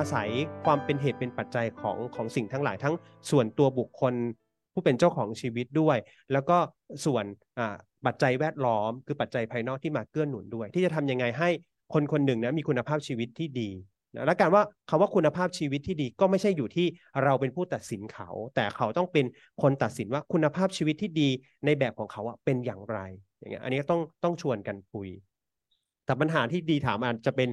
อาศัยความเป็นเหตุเป็นปัจจัยของของสิ่งทั้งหลายทั้งส่วนตัวบุคคลผู้เป็นเจ้าของชีวิตด้วย แล้วก็ส่วนอ่าปัจจัยแวดล้อม คือปัจจัยภายนอกที่มาเกื้อหนุนด้วย ที่จะทำยังไงให้คนคนหนึ่งนะมีคุณภาพชีวิตที่ดีนะและการว่าคำว่าคุณภาพชีวิตที่ดีก็ไม่ใช่อยู่ที่เราเป็นผู้ตัดสินเขา แต่เขาต้องเป็นคนตัดสินว่าคุณภาพชีวิตที่ดีในแบบของเขาอะเป็นอย่างไรอย่างเงี้ยอันนี้ต้องต้องชวนกันคุยแต่ปัญหาที่ดีถามอาจจะเป็น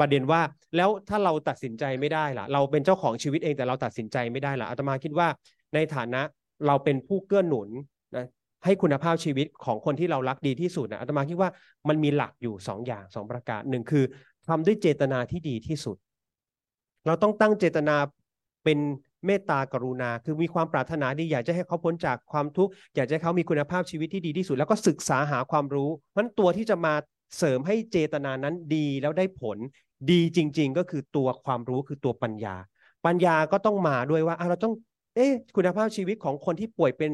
ประเด็นว่าแล้วถ้าเราตัดสินใจไม่ได้ล่ะ เราเป็นเจ้าของชีวิตเองแต่เราตัดสินใจไม่ได้ล่ะอาตมาคิดว่าในฐานะเราเป็นผู้เกื้อหนุนนะให้คุณภาพชีวิตของคนที่เรารักดีที่สุดนะอาตมาคิดว่ามันมีหลักอยู่สองอย่างสองประการหนึ่งคือทำด้วยเจตนาที่ดีที่สุด เราต้องตั้งเจตนาเป็นเมตตากรุณา คือมีความปรารถนาดีอยากจะให้เขาพ้นจากความทุกข์อยากจะให้เขามีคุณภาพชีวิตที่ดีที่สุด แล้วก็ศึกษาหาความรู้เพราะฉะนั้นตัวที่จะมาเสริมให้เจตนานั้นดีแล้วได้ผล ดีจริง ๆ ก็คือตัวความรู้คือตัวปัญญา ปัญญาก็ต้องมาด้วยว่าเราต้อง เอ๊ะคุณภาพชีวิตของคนที่ป่วยเป็น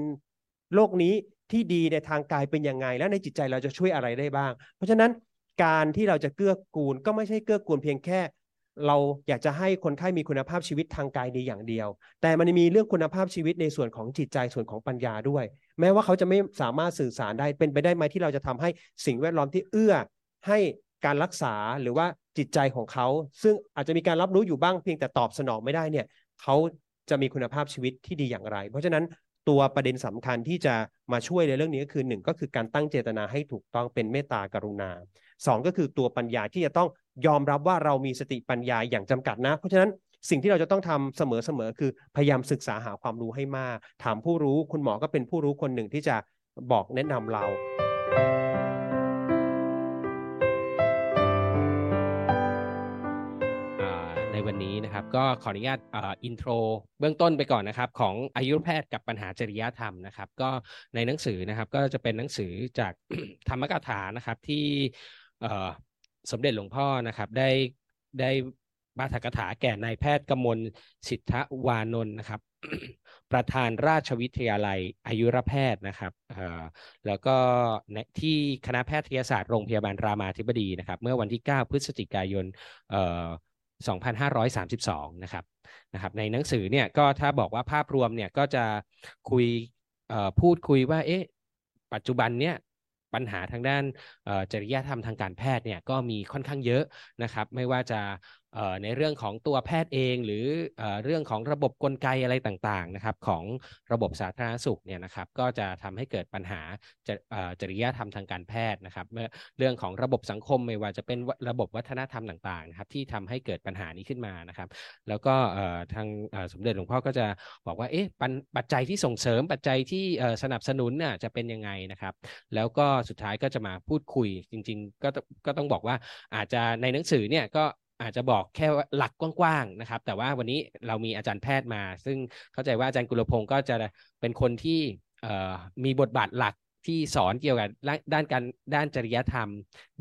โรคนี้ที่ดีในทางกายเป็นยังไง และในจิตใจเราจะช่วยอะไรได้บ้าง เพราะฉะนั้นการที่เราจะเกื้อกูลก็ไม่ใช่เกื้อกูลเพียงแค่ เราอยากจะให้คนไข้มีคุณภาพชีวิตทางกายดีอย่างเดียว แต่มันมีเรื่องคุณภาพชีวิตในส่วนของจิตใจส่วนของปัญญาด้วย แม้ว่าเขาจะไม่สามารถสื่อสารได้เป็นไปได้ไหมที่เราจะทำให้สิ่งแวดล้อมที่เอื้อให้การรักษาหรือว่า จิตใจของเขา ซึ่งอาจจะมีการรับรู้อยู่บ้างเพียงแต่ตอบสนองไม่ได้เนี่ยเขาจะมีคุณภาพชีวิตที่ดีอย่างไร เพราะฉะนั้นตัวประเด็นสำคัญที่จะมาช่วยในเรื่องนี้ก็คือหนึ่งก็คือการตั้งเจตนาให้ถูกต้องเป็นเมตตากรุณาสองก็คือตัวปัญญาที่จะต้องยอมรับว่าเรามีสติปัญญาอย่างจำกัดนะ เพราะฉะนั้นสิ่งที่เราจะต้องทำเสมอๆคือพยายามศึกษาหาความรู้ให้มาก ถามผู้รู้คุณหมอก็เป็นผู้รู้คนหนึ่งที่จะบอกแนะนำเรา วันนี้นะครับ ก็ขออนุญาตอินโทรเบื้องต้นไปก่อนนะครับ ของอายุรแพทย์กับปัญหาจริยธรรมนะครับ ก็ในหนังสือนะครับ ก็จะเป็นหนังสือจากธรรมกถานะครับ ที่สมเด็จหลวงพ่อนะครับ ได้ได้บาถกถาแก่นายแพทย์กมลสิทธวานนท์นะครับ ประธานราชวิทยาลัยอายุรแพทย์นะครับแล้วก็ที่คณะแพทยศาสตร์โรงพยาบาลรามาธิบดีนะครับ เมื่อวันที่ 9 พฤศจิกายน 2532 นะครับนะครับ ในหนังสือเนี่ยก็ถ้าบอกว่าภาพรวมเนี่ยก็จะคุยเอ่อพูดคุยว่าเอ๊ะปัจจุบันเนี่ยปัญหาทางด้านเอ่อจริยธรรมทางการแพทย์เนี่ยก็มีค่อนข้างเยอะนะครับ ไม่ว่าจะ ในเรื่องของตัวแพทย์เอง หรือเอ่อเรื่องของระบบกลไกอะไรต่างๆนะครับของระบบสาธารณสุขเนี่ยนะครับก็จะทำให้เกิดปัญหาจจริยธรรมทางการแพทย์นะครับเมื่อเรื่องของระบบสังคมไม่ว่าจะเป็นระบบวัฒนธรรมต่างๆนะครับที่ทำให้เกิดปัญหานี้ขึ้นมานะครับ แล้วก็ทางสมเด็จหลวงพ่อก็จะบอกว่าเอ๊ะปัจจัยที่ส่งเสริมปัจจัยที่สนับสนุนน่ะจะเป็นยังไงนะครับ แล้วก็สุดท้ายก็จะมาพูดคุยจริง ๆ ก็ก็ต้องบอกว่าอาจจะในหนังสือเนี่ยก็ อาจจะบอกแค่หลักกว้างๆนะครับ แต่ว่าวันนี้เรามีอาจารย์แพทย์มา ซึ่งเข้าใจว่าอาจารย์กุลพงศ์ก็จะเป็นคนที่มีบทบาทหลักที่สอนเกี่ยวกับด้านการด้านจริยธรรม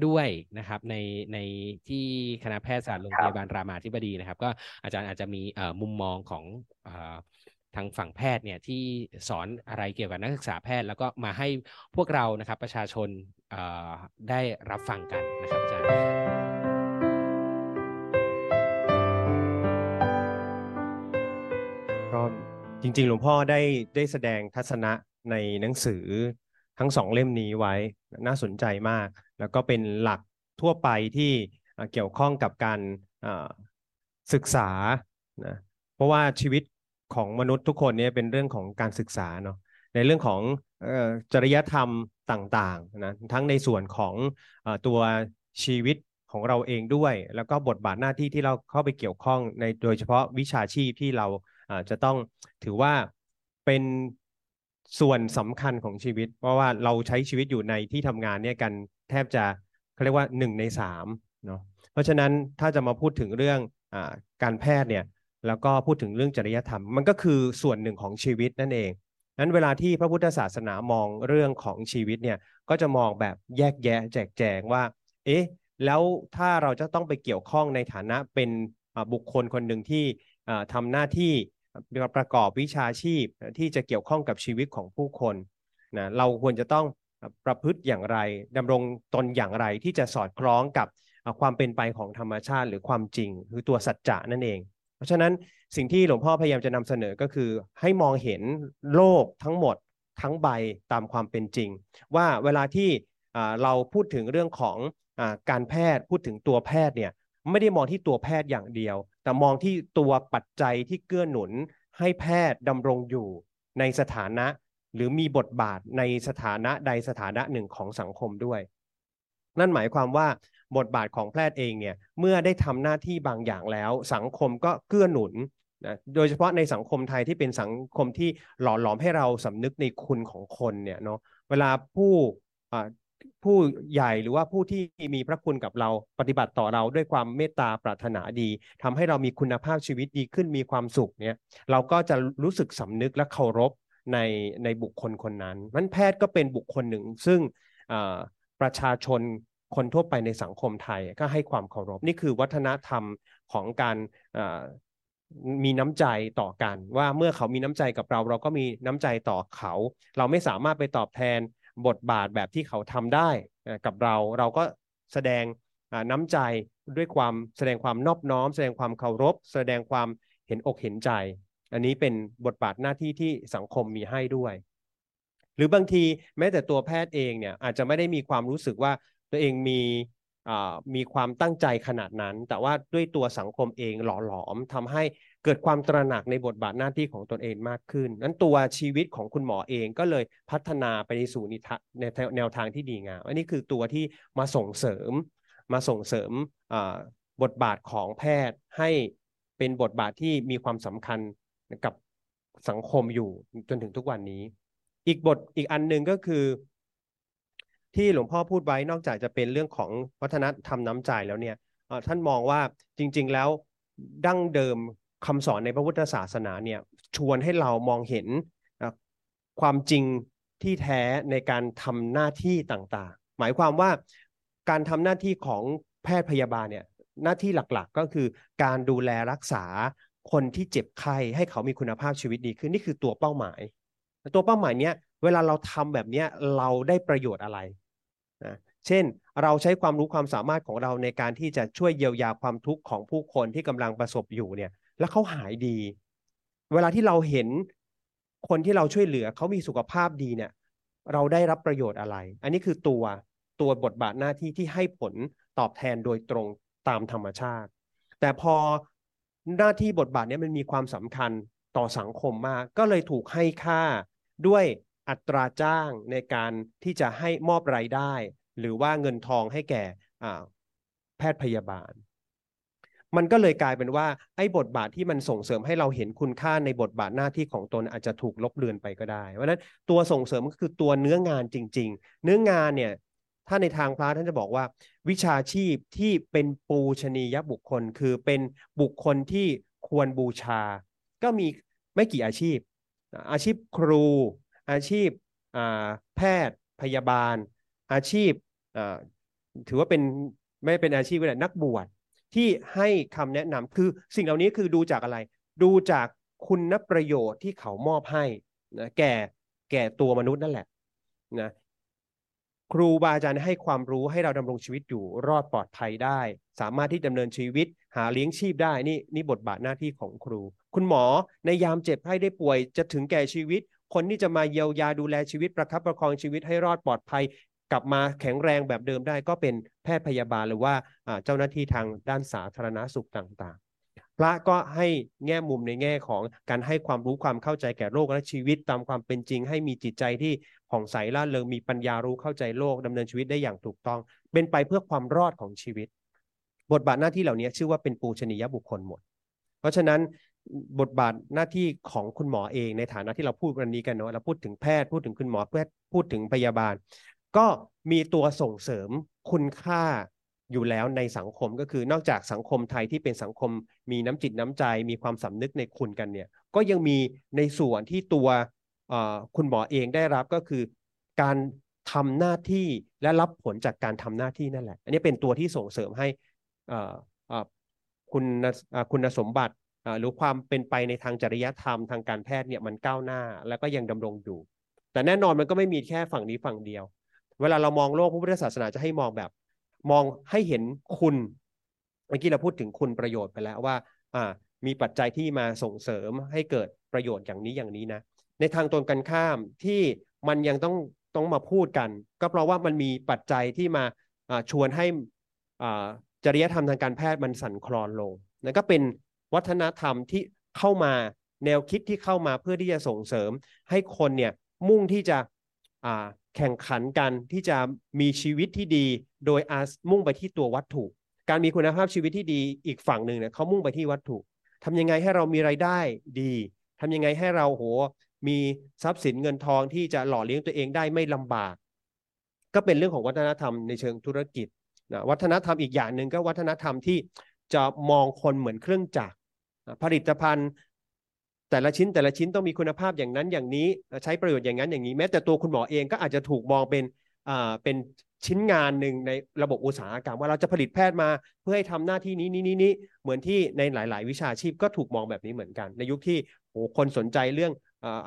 ด้วยนะครับ ในในที่คณะแพทยศาสตร์โรงพยาบาลรามาธิบดีนะครับ ก็อาจารย์อาจจะมีมุมมองของอทางฝั่งแพทย์เนี่ยที่สอนอะไรเกี่ยวกับนักศึกษาแพทย์ แล้วก็มาให้พวกเรานะครับประชาชนได้รับฟังกันนะครับอาจารย์ จริงๆ หลวงพ่อได้ได้แสดงทัศนะในหนังสือทั้งสองเล่มนี้ไว้น่าสนใจมาก แล้วก็เป็นหลักทั่วไปที่เกี่ยวข้องกับการศึกษานะเพราะว่าชีวิตของมนุษย์ทุกคนเนี่ยเป็นเรื่องของการศึกษาเนาะในเรื่องของอจริยธรรมต่างๆนะทั้งในส่วนของอตัวชีวิตของเราเองด้วย แล้วก็บทบาทหน้าที่ที่เราเข้าไปเกี่ยวข้องในโดยเฉพาะวิชาชีพที่เรา จะต้องถือว่าเป็นส่วนสำคัญของชีวิต เพราะว่าเราใช้ชีวิตอยู่ในที่ทำงานเนี่ยกันแทบจะเขาเรียกว่าหนึ่งในสามเนาะเพราะฉะนั้นถ้าจะมาพูดถึงเรื่องอการแพทย์เนี่ยแล้วก็พูดถึงเรื่องจริยธรรม มันก็คือส่วนหนึ่งของชีวิตนั่นเองนั้นเวลาที่พระพุทธศาสนามองเรื่องของชีวิตเนี่ยก็จะมองแบบแยกแยะแจกแจงว่า เอ๊ะแล้วถ้าเราจะต้องไปเกี่ยวข้องในฐานะเป็นบุคคลคนหนึ่งที่ทำหน้าที่ ประกอบวิชาชีพที่จะเกี่ยวข้องกับชีวิตของผู้คนนะเราควรจะต้องประพฤติอย่างไรดำรงตนอย่างไรที่จะสอดคล้องกับความเป็นไปของธรรมชาติ หรือความจริง คือตัวสัจจะนั่นเอง เพราะฉะนั้นสิ่งที่หลวงพ่อพยายามจะนำเสนอก็คือ ให้มองเห็นโลกทั้งหมดทั้งใบตามความเป็นจริง ว่าเวลาที่เราพูดถึงเรื่องของการแพทย์พูดถึงตัวแพทย์เนี่ยไม่ได้มองที่ตัวแพทย์อย่างเดียว แต่มองที่ตัวปัจจัยที่เกื้อหนุนให้แพทย์ดำรงอยู่ในสถานะ หรือมีบทบาทในสถานะใดสถานะหนึ่งของสังคมด้วย นั่นหมายความว่าบทบาทของแพทย์เองเนี่ยเมื่อได้ทำหน้าที่บางอย่างแล้ว สังคมก็เกื้อหนุนนะโดยเฉพาะในสังคมไทยที่เป็นสังคมที่หล่อหลอมให้เราสำนึกในคุณของคนเนี่ยเนาะเวลาผู้ ผู้ใหญ่หรือว่าผู้ที่มีพระคุณกับเราปฏิบัติต่อเราด้วยความเมตตาปรารถนาดีทำให้เรามีคุณภาพชีวิตดีขึ้นมีความสุขเนี่ยเราก็จะรู้สึกสำนึกและเคารพในในบุคคลคนนั้นมันแพทย์ก็เป็นบุคคลหนึ่ง ซึ่งประชาชนคนทั่วไปในสังคมไทยก็ให้ความเคารพนี่คือวัฒนธรรมของการมีน้ำใจต่อกัน ว่าเมื่อเขามีน้ำใจกับเรา เราก็มีน้ำใจต่อเขา เราไม่สามารถไปตอบแทน บทบาทแบบที่เขาทำได้กับเรา เราก็แสดงน้ำใจด้วยความแสดงความนอบน้อม แสดงความเคารพ แสดงความเห็นอกเห็นใจ อันนี้เป็นบทบาทหน้าที่ที่สังคมมีให้ด้วย หรือบางทีแม้แต่ตัวแพทย์เองเนี่ยอาจจะไม่ได้มีความรู้สึกว่าตัวเองมี มีความตั้งใจขนาดนั้น แต่ว่าด้วยตัวสังคมเองหล่อหลอมทำให้เกิดความตระหนักในบทบาทหน้าที่ของตนเองมากขึ้น นั้นตัวชีวิตของคุณหมอเองก็เลยพัฒนาไปในสู่นิทในแนวทางที่ดีงามอันนี้คือตัวที่มาส่งเสริม มาส่งเสริมบทบาทของแพทย์ให้เป็นบทบาทที่มีความสำคัญกับสังคมอยู่จนถึงทุกวันนี้ อีกบทอีกอันหนึ่งก็คือ ที่หลวงพ่อพูดไว้นอกจากจะเป็นเรื่องของวัฒนธรรมน้ำใจแล้วเนี่ยท่านมองว่าจริง ๆ แล้วดั้งเดิมคำสอนในพระพุทธศาสนาเนี่ยชวนให้เรามองเห็นความจริงที่แท้ในการทำหน้าที่ต่างๆ หมายความว่าการทำหน้าที่ของแพทย์พยาบาลเนี่ยหน้าที่หลักๆ ก็คือการดูแลรักษาคนที่เจ็บไข้ให้เขามีคุณภาพชีวิตดีขึ้นนี่คือตัวเป้าหมาย ตัวเป้าหมายเนี้ยเวลาเราทำแบบเนี้ยเราได้ประโยชน์อะไร เช่น เราใช้ความรู้ความสามารถของเราในการที่จะช่วยเยียวยาความทุกข์ของผู้คนที่กำลังประสบอยู่เนี่ย แล้วเขาหายดี เวลาที่เราเห็นคนที่เราช่วยเหลือเขามีสุขภาพดีเนี่ย เราได้รับประโยชน์อะไร อันนี้คือตัวตัวบทบาทหน้าที่ที่ให้ผลตอบแทนโดยตรงตามธรรมชาติ แต่พอหน้าที่บทบาทนี้มันมีความสำคัญต่อสังคมมาก ก็เลยถูกให้ค่าด้วยอัตราจ้างในการที่จะให้มอบรายได้ หรือว่าเงินทองให้แก่แพทย์พยาบาล มันก็เลยกลายเป็นว่าไอ้บทบาทที่มันส่งเสริมให้เราเห็นคุณค่าในบทบาทหน้าที่ของตนอาจจะถูกลบเลือนไปก็ได้เพราะนั้นตัวส่งเสริมก็คือตัวเนื้องานจริง ๆ เนื้องานเนี่ยถ้าในทางพระท่านจะบอกว่า วิชาชีพที่เป็นปูชนียบุคคล คือเป็นบุคคลที่ควรบูชา ก็มีไม่กี่อาชีพ อาชีพครู อาชีพแพทย์พยาบาล อาชีพถือว่าเป็นไม่เป็นอาชีพก็ได้นักบวชที่ให้คำแนะนำคือสิ่งเหล่านี้คือดูจากอะไร ดูจากคุณประโยชน์ที่เขามอบให้นะแก่แก่ตัวมนุษย์นั่นแหละนะครูบาอาจารย์ให้ความรู้ให้เราดำรงชีวิตอยู่รอดปลอดภัยได้ สามารถที่ดำเนินชีวิต หาเลี้ยงชีพได้นี่นี่บทบาทหน้าที่ของครู คุณหมอในยามเจ็บให้ได้ป่วยจะถึงแก่ชีวิต คนที่จะมาเยียวยาดูแลชีวิตประคับประคองชีวิตให้รอดปลอดภัย กลับมาแข็งแรงแบบเดิมได้ก็เป็นแพทย์พยาบาลหรือว่าเจ้าหน้าที่ทางด้านสาธารณสุขต่างๆ พระก็ให้แง่มุมในแง่ของการให้ความรู้ความเข้าใจแก่โลกและชีวิตตามความเป็นจริง ให้มีจิตใจที่ผ่องใสล่าเริงมีปัญญารู้เข้าใจโลกดำเนินชีวิตได้อย่างถูกต้อง เป็นไปเพื่อความรอดของชีวิต บทบาทหน้าที่เหล่านี้ชื่อว่าเป็นปูชนียบุคคลหมด เพราะฉะนั้นบทบาทหน้าที่ของคุณหมอเองในฐานะที่เราพูดวันนี้กันเนาะเราพูดถึงแพทย์พูดถึงคุณหมอแพทย์พูดถึงพยาบาล ก็มีตัวส่งเสริมคุณค่าอยู่แล้วในสังคมก็คือนอกจากสังคมไทยที่เป็นสังคม มีน้ำจิตน้ำใจ มีความสำนึกในคุณกันเนี่ย ก็ยังมีในส่วนที่ตัวคุณหมอเองได้รับก็คือ การทำหน้าที่และรับผลจากการทำหน้าที่นั่นแหละ อันนี้เป็นตัวที่ส่งเสริมให้คุณคุณสมบัติหรือความเป็นไปในทางจริยธรรมทางการแพทย์เนี่ยมันก้าวหน้า แล้วก็ยังดำรงอยู่ แต่แน่นอนมันก็ไม่มีแค่ฝั่งนี้ฝั่งเดียว เวลาเรามองโลกพระพุทธศาสนาจะให้มองแบบ มองให้เห็นคุณเมื่อกี้เราพูดถึงคุณประโยชน์ไปแล้วว่า อ่า มีปัจจัยที่มาส่งเสริมให้เกิดประโยชน์อย่างนี้อย่างนี้นะ ในทางตรงกันข้ามที่มันยังต้องต้องมาพูดกัน ก็เพราะว่ามันมีปัจจัยที่มาชวนให้จริยธรรมทางการแพทย์มันสั่นคลอนลงนั่นก็เป็นวัฒนธรรมที่เข้ามาแนวคิดที่เข้ามาเพื่อที่จะส่งเสริม ให้คนเนี่ยมุ่งที่จะ แข่งขันกันที่จะมีชีวิตที่ดี โดยอามุ่งไปที่ตัววัตถุ การมีคุณภาพชีวิตที่ดีอีกฝั่งหนึ่งเนี่ยเขามุ่งไปที่วัตถุทำยังไงให้เรามีไรายได้ดีทำยังไงให้เราโหมีทรัพย์สินเงินทองที่จะหล่อเลี้ยงตัวเองได้ไม่ลำบาก ก็เป็นเรื่องของวัฒนธรรมในเชิงธุรกิจนะวัฒนธรรมอีกอย่างหนึ่งก็วัฒนธรรมที่จะมองคนเหมือนเครื่องจักรผลิตภัณฑ์ แต่ละชิ้นแต่ละชิ้นต้องมีคุณภาพอย่างนั้นอย่างนี้ใช้ประโยชน์อย่างนั้นอย่างนี้แม้แต่ตัวคุณหมอเองก็อาจจะถูกมองเป็นอ่าเป็นชิ้นงานหนึ่งในระบบอุตสาหกรรมว่าเราจะผลิตแพทย์มา เพื่อให้ทำหน้าที่นี้นี้นี้นี้เหมือนที่ในหลาย ๆ วิชาชีพก็ถูกมองแบบนี้เหมือนกัน ในยุคที่โอ้คนสนใจเรื่อง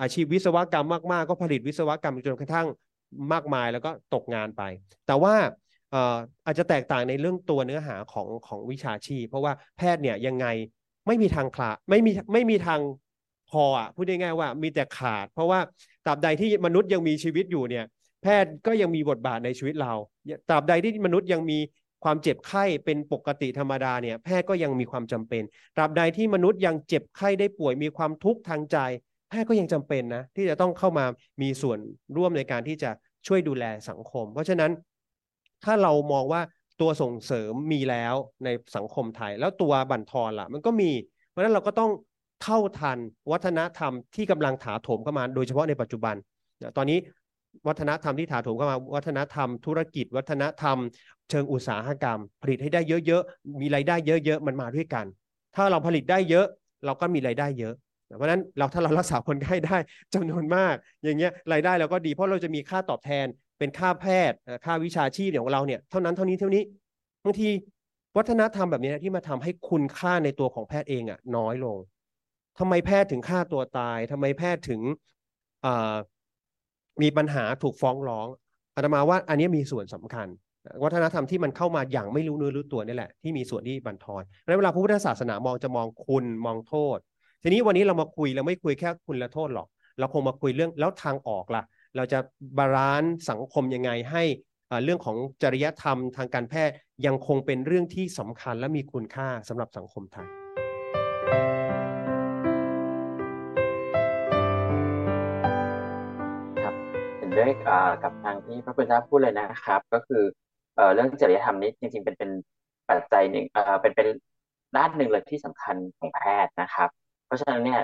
อาชีพวิศวกรรมมาก ๆ ก็ผลิตวิศวกรรมจนกระทั่งมากมายแล้วก็ตกงานไป แต่ว่าอาจจะแตกต่างในเรื่องตัวเนื้อหาของของวิชาชีพ เพราะว่าแพทย์เนี่ยยังไงไม่มีทางขาไม่มีไม่มีทาง พออะพูดง่ายๆว่ามีแต่ขาด เพราะว่าตราบใดที่มนุษย์ยังมีชีวิตอยู่เนี่ย แพทย์ก็ยังมีบทบาทในชีวิตเราตราบใดที่มนุษย์ยังมีความเจ็บไข้เป็นปกติธรรมดาเนี่ยแพทย์ก็ยังมีความจำเป็น ตราบใดที่มนุษย์ยังเจ็บไข้ได้ป่วยมีความทุกข์ทางใจ แพทย์ก็ยังจำเป็นนะที่จะต้องเข้ามามีส่วนร่วมในการที่จะช่วยดูแลสังคม เพราะฉะนั้นถ้าเรามองว่าตัวส่งเสริมมีแล้วในสังคมไทย แล้วตัวบั่นทอนล่ะ มันก็มี เพราะฉะนั้นเราก็ต้อง เท่าทันวัฒนธรรมที่กำลังถาโถมเข้ามา โดยเฉพาะในปัจจุบันตอนนี้วัฒนธรรมที่ถาโถมเข้ามาวัฒนธรรม ธุรกิจ วัฒนธรรม เชิงอุตสาหกรรม ผลิตให้ได้เยอะๆมีรายได้เยอะๆมันมาด้วยกัน ถ้าเราผลิตได้เยอะเราก็มีรายได้เยอะเพราะฉะนั้นเราถ้าเรารักษาคนไข้ได้จำนวนมาก อย่างเงี้ยรายได้เราก็ดีเพราะเราจะมีค่าตอบแทน เป็นค่าแพทย์ค่าวิชาชีพของเราเนี่ยเท่านั้นเท่านี้เท่านี้บางทีวัฒนธรรมแบบนี้ที่มาทำให้คุณค่าในตัวของแพทย์เองอะน้อยลง ทำไมแพทย์ถึงฆ่าตัวตายทำไมแพทย์ถึงมีปัญหาถูกฟ้องร้องอาตมาว่าอันนี้มีส่วนสำคัญ วัฒนธรรมที่มันเข้ามาอย่างไม่รู้เนื้อรู้ตัวนี่แหละที่มีส่วนที่บันทอนในเวลาพระพุทธศาสนามองจะมองคุณมองโทษ ทีนี้วันนี้เรามาคุยเราไม่คุยแค่คุณและโทษหรอก เราคงมาคุยเรื่องแล้วทางออกล่ะ เราจะ balance สังคมยังไงให้เรื่องของจริยธรรมทางการแพทย์ยังคงเป็นเรื่องที่สำคัญและมีคุณค่าสำหรับสังคมไทย ด้วยกับทางที่พระคุณเจ้าพูดเลยนะครับ ก็คือเรื่องจริยธรรมนี้จริง ๆ เป็นเป็นปัจจัยหนึ่งเป็นเป็นด้านหนึ่งเลยที่สำคัญของแพทย์นะครับ เพราะฉะนั้นเนี่ย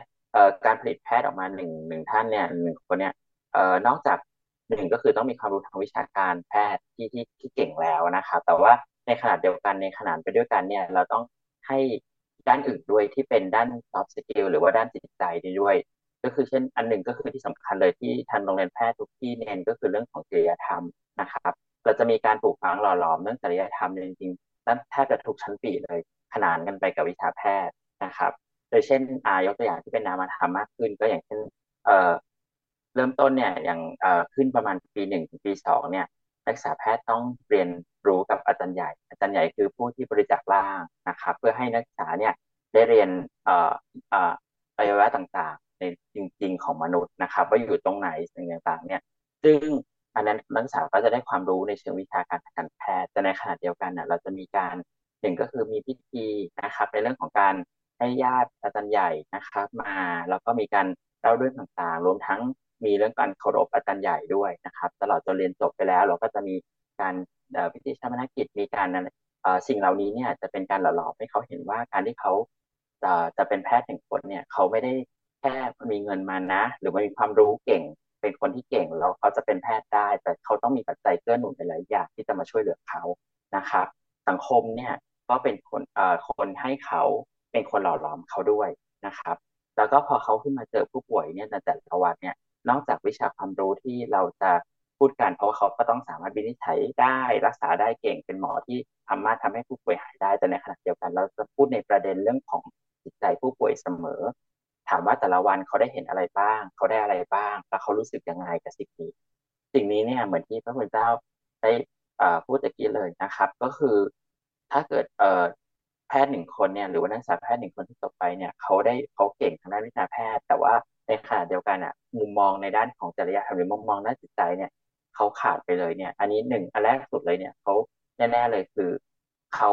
การผลิตแพทย์ออกมาหนึ่งหนึ่งท่านเนี่ยหนึ่งคนเนี่ยเอ่อนอกจากหนึ่งก็คือต้องมีความรู้ทางวิชาการแพทย์ที่ที่ที่เก่งแล้วนะครับ แต่ว่าในขนาดเดียวกันในขนาดไปด้วยกันเนี่ยเราต้องให้ด้านอื่นด้วยที่เป็นด้าน soft skill หรือว่าด้านจิตใจด้วย ก็คือเช่นอันหนึ่งก็คือที่สำคัญเลยที่ทางโรงเรียนแพทย์ทุกที่เน้นก็คือเรื่องของจริยธรรมนะครับเราจะมีการปลูกฝังหล่อหลอมเรื่องจริยธรรมจริงๆตั้งแทบจะทุกชั้นปีเลยขนานกันไปกับวิชาแพทย์นะครับ โดยเช่นอายกตัวอย่างที่เป็นนามธรรมมากขึ้น ก็อย่างเช่นเอ่อเริ่มต้นเนี่ยอย่างขึ้นประมาณปีหนึ่งถึงปีสองเนี่ยนักศึกษาแพทย์ต้องเรียนรู้กับอาจารย์ใหญ่ อาจารย์ใหญ่คือผู้ที่บริจาคร่างนะครับ เพื่อให้นักศึกษาเนี่ยได้เรียนอวัยวะต่าง ในจริง ๆ ของมนุษย์นะครับ ว่าอยู่ตรงไหนสิ่งต่างๆ เนี่ย ซึ่งอันนั้นนักศึกษาก็จะได้ความรู้ในเชิงวิชาการทางการแพทย์แต่ในขณะเดียวกันเนี่ยเราจะมีการหนึ่งก็คือมีพิธีนะครับ ในเรื่องของการให้ญาติอาจารย์ใหญ่นะครับ มาแล้วก็มีการเล่าเรื่องต่างๆ รวมทั้งมีเรื่องการเคารพอาจารย์ใหญ่ด้วยนะครับ ตลอดจนเรียนจบไปแล้ว เราก็จะมีการพิธีชาปนกิจมีการสิ่งเหล่านี้เนี่ยจะเป็นการหล่อหลอมให้เขาเห็นว่าการที่เขาจะเป็นแพทย์แห่งคนเนี่ยเขาไม่ได้ แค่มีเงินมานะ หรือว่ามีความรู้เก่ง เป็นคนที่เก่งแล้วเขาจะเป็นแพทย์ได้ แต่เขาต้องมีปัจจัยเกื้อหนุนหลายอย่างที่จะมาช่วยเหลือเขานะครับ สังคมเนี่ยก็เป็นคนเอ่อคนให้เขาเป็นคนหล่อหลอมเขาด้วยนะครับ แล้วก็พอเขาขึ้นมาเจอผู้ป่วยเนี่ยในแต่ละวันเนี่ยนอกจากวิชาความรู้ที่เราจะพูดกันเพราะว่าเขาก็ต้องสามารถวินิจฉัยได้รักษาได้เก่งเป็นหมอที่สามารถทำให้ผู้ป่วยหายได้แต่ในขณะเดียวกัน เราจะพูดในประเด็นเรื่องของจิตใจผู้ป่วยเสมอ ถามว่าแต่ละวันเขาได้เห็นอะไรบ้าง เขาได้อะไรบ้าง แล้วเขารู้สึกยังไงกับสิ่งนี้ สิ่งนี้เนี่ยเหมือนที่พระคุณเจ้าได้พูดตะกี้เลยนะครับ ก็คือถ้าเกิดแพทย์หนึ่งคนเนี่ยหรือว่านักศึกษาแพทย์หนึ่งคนที่จบไปเนี่ยเขาได้เขาเก่งทางด้านวิชาแพทย์ แต่ว่าในขณะเดียวกันอะมุมมองในด้านของจริยธรรมหรือมุมมองด้านจิตใจเนี่ยเขาขาดไปเลยเนี่ย อันนี้หนึ่งอันแรกสุดเลยเนี่ยเขาแน่ๆเลยคือเขา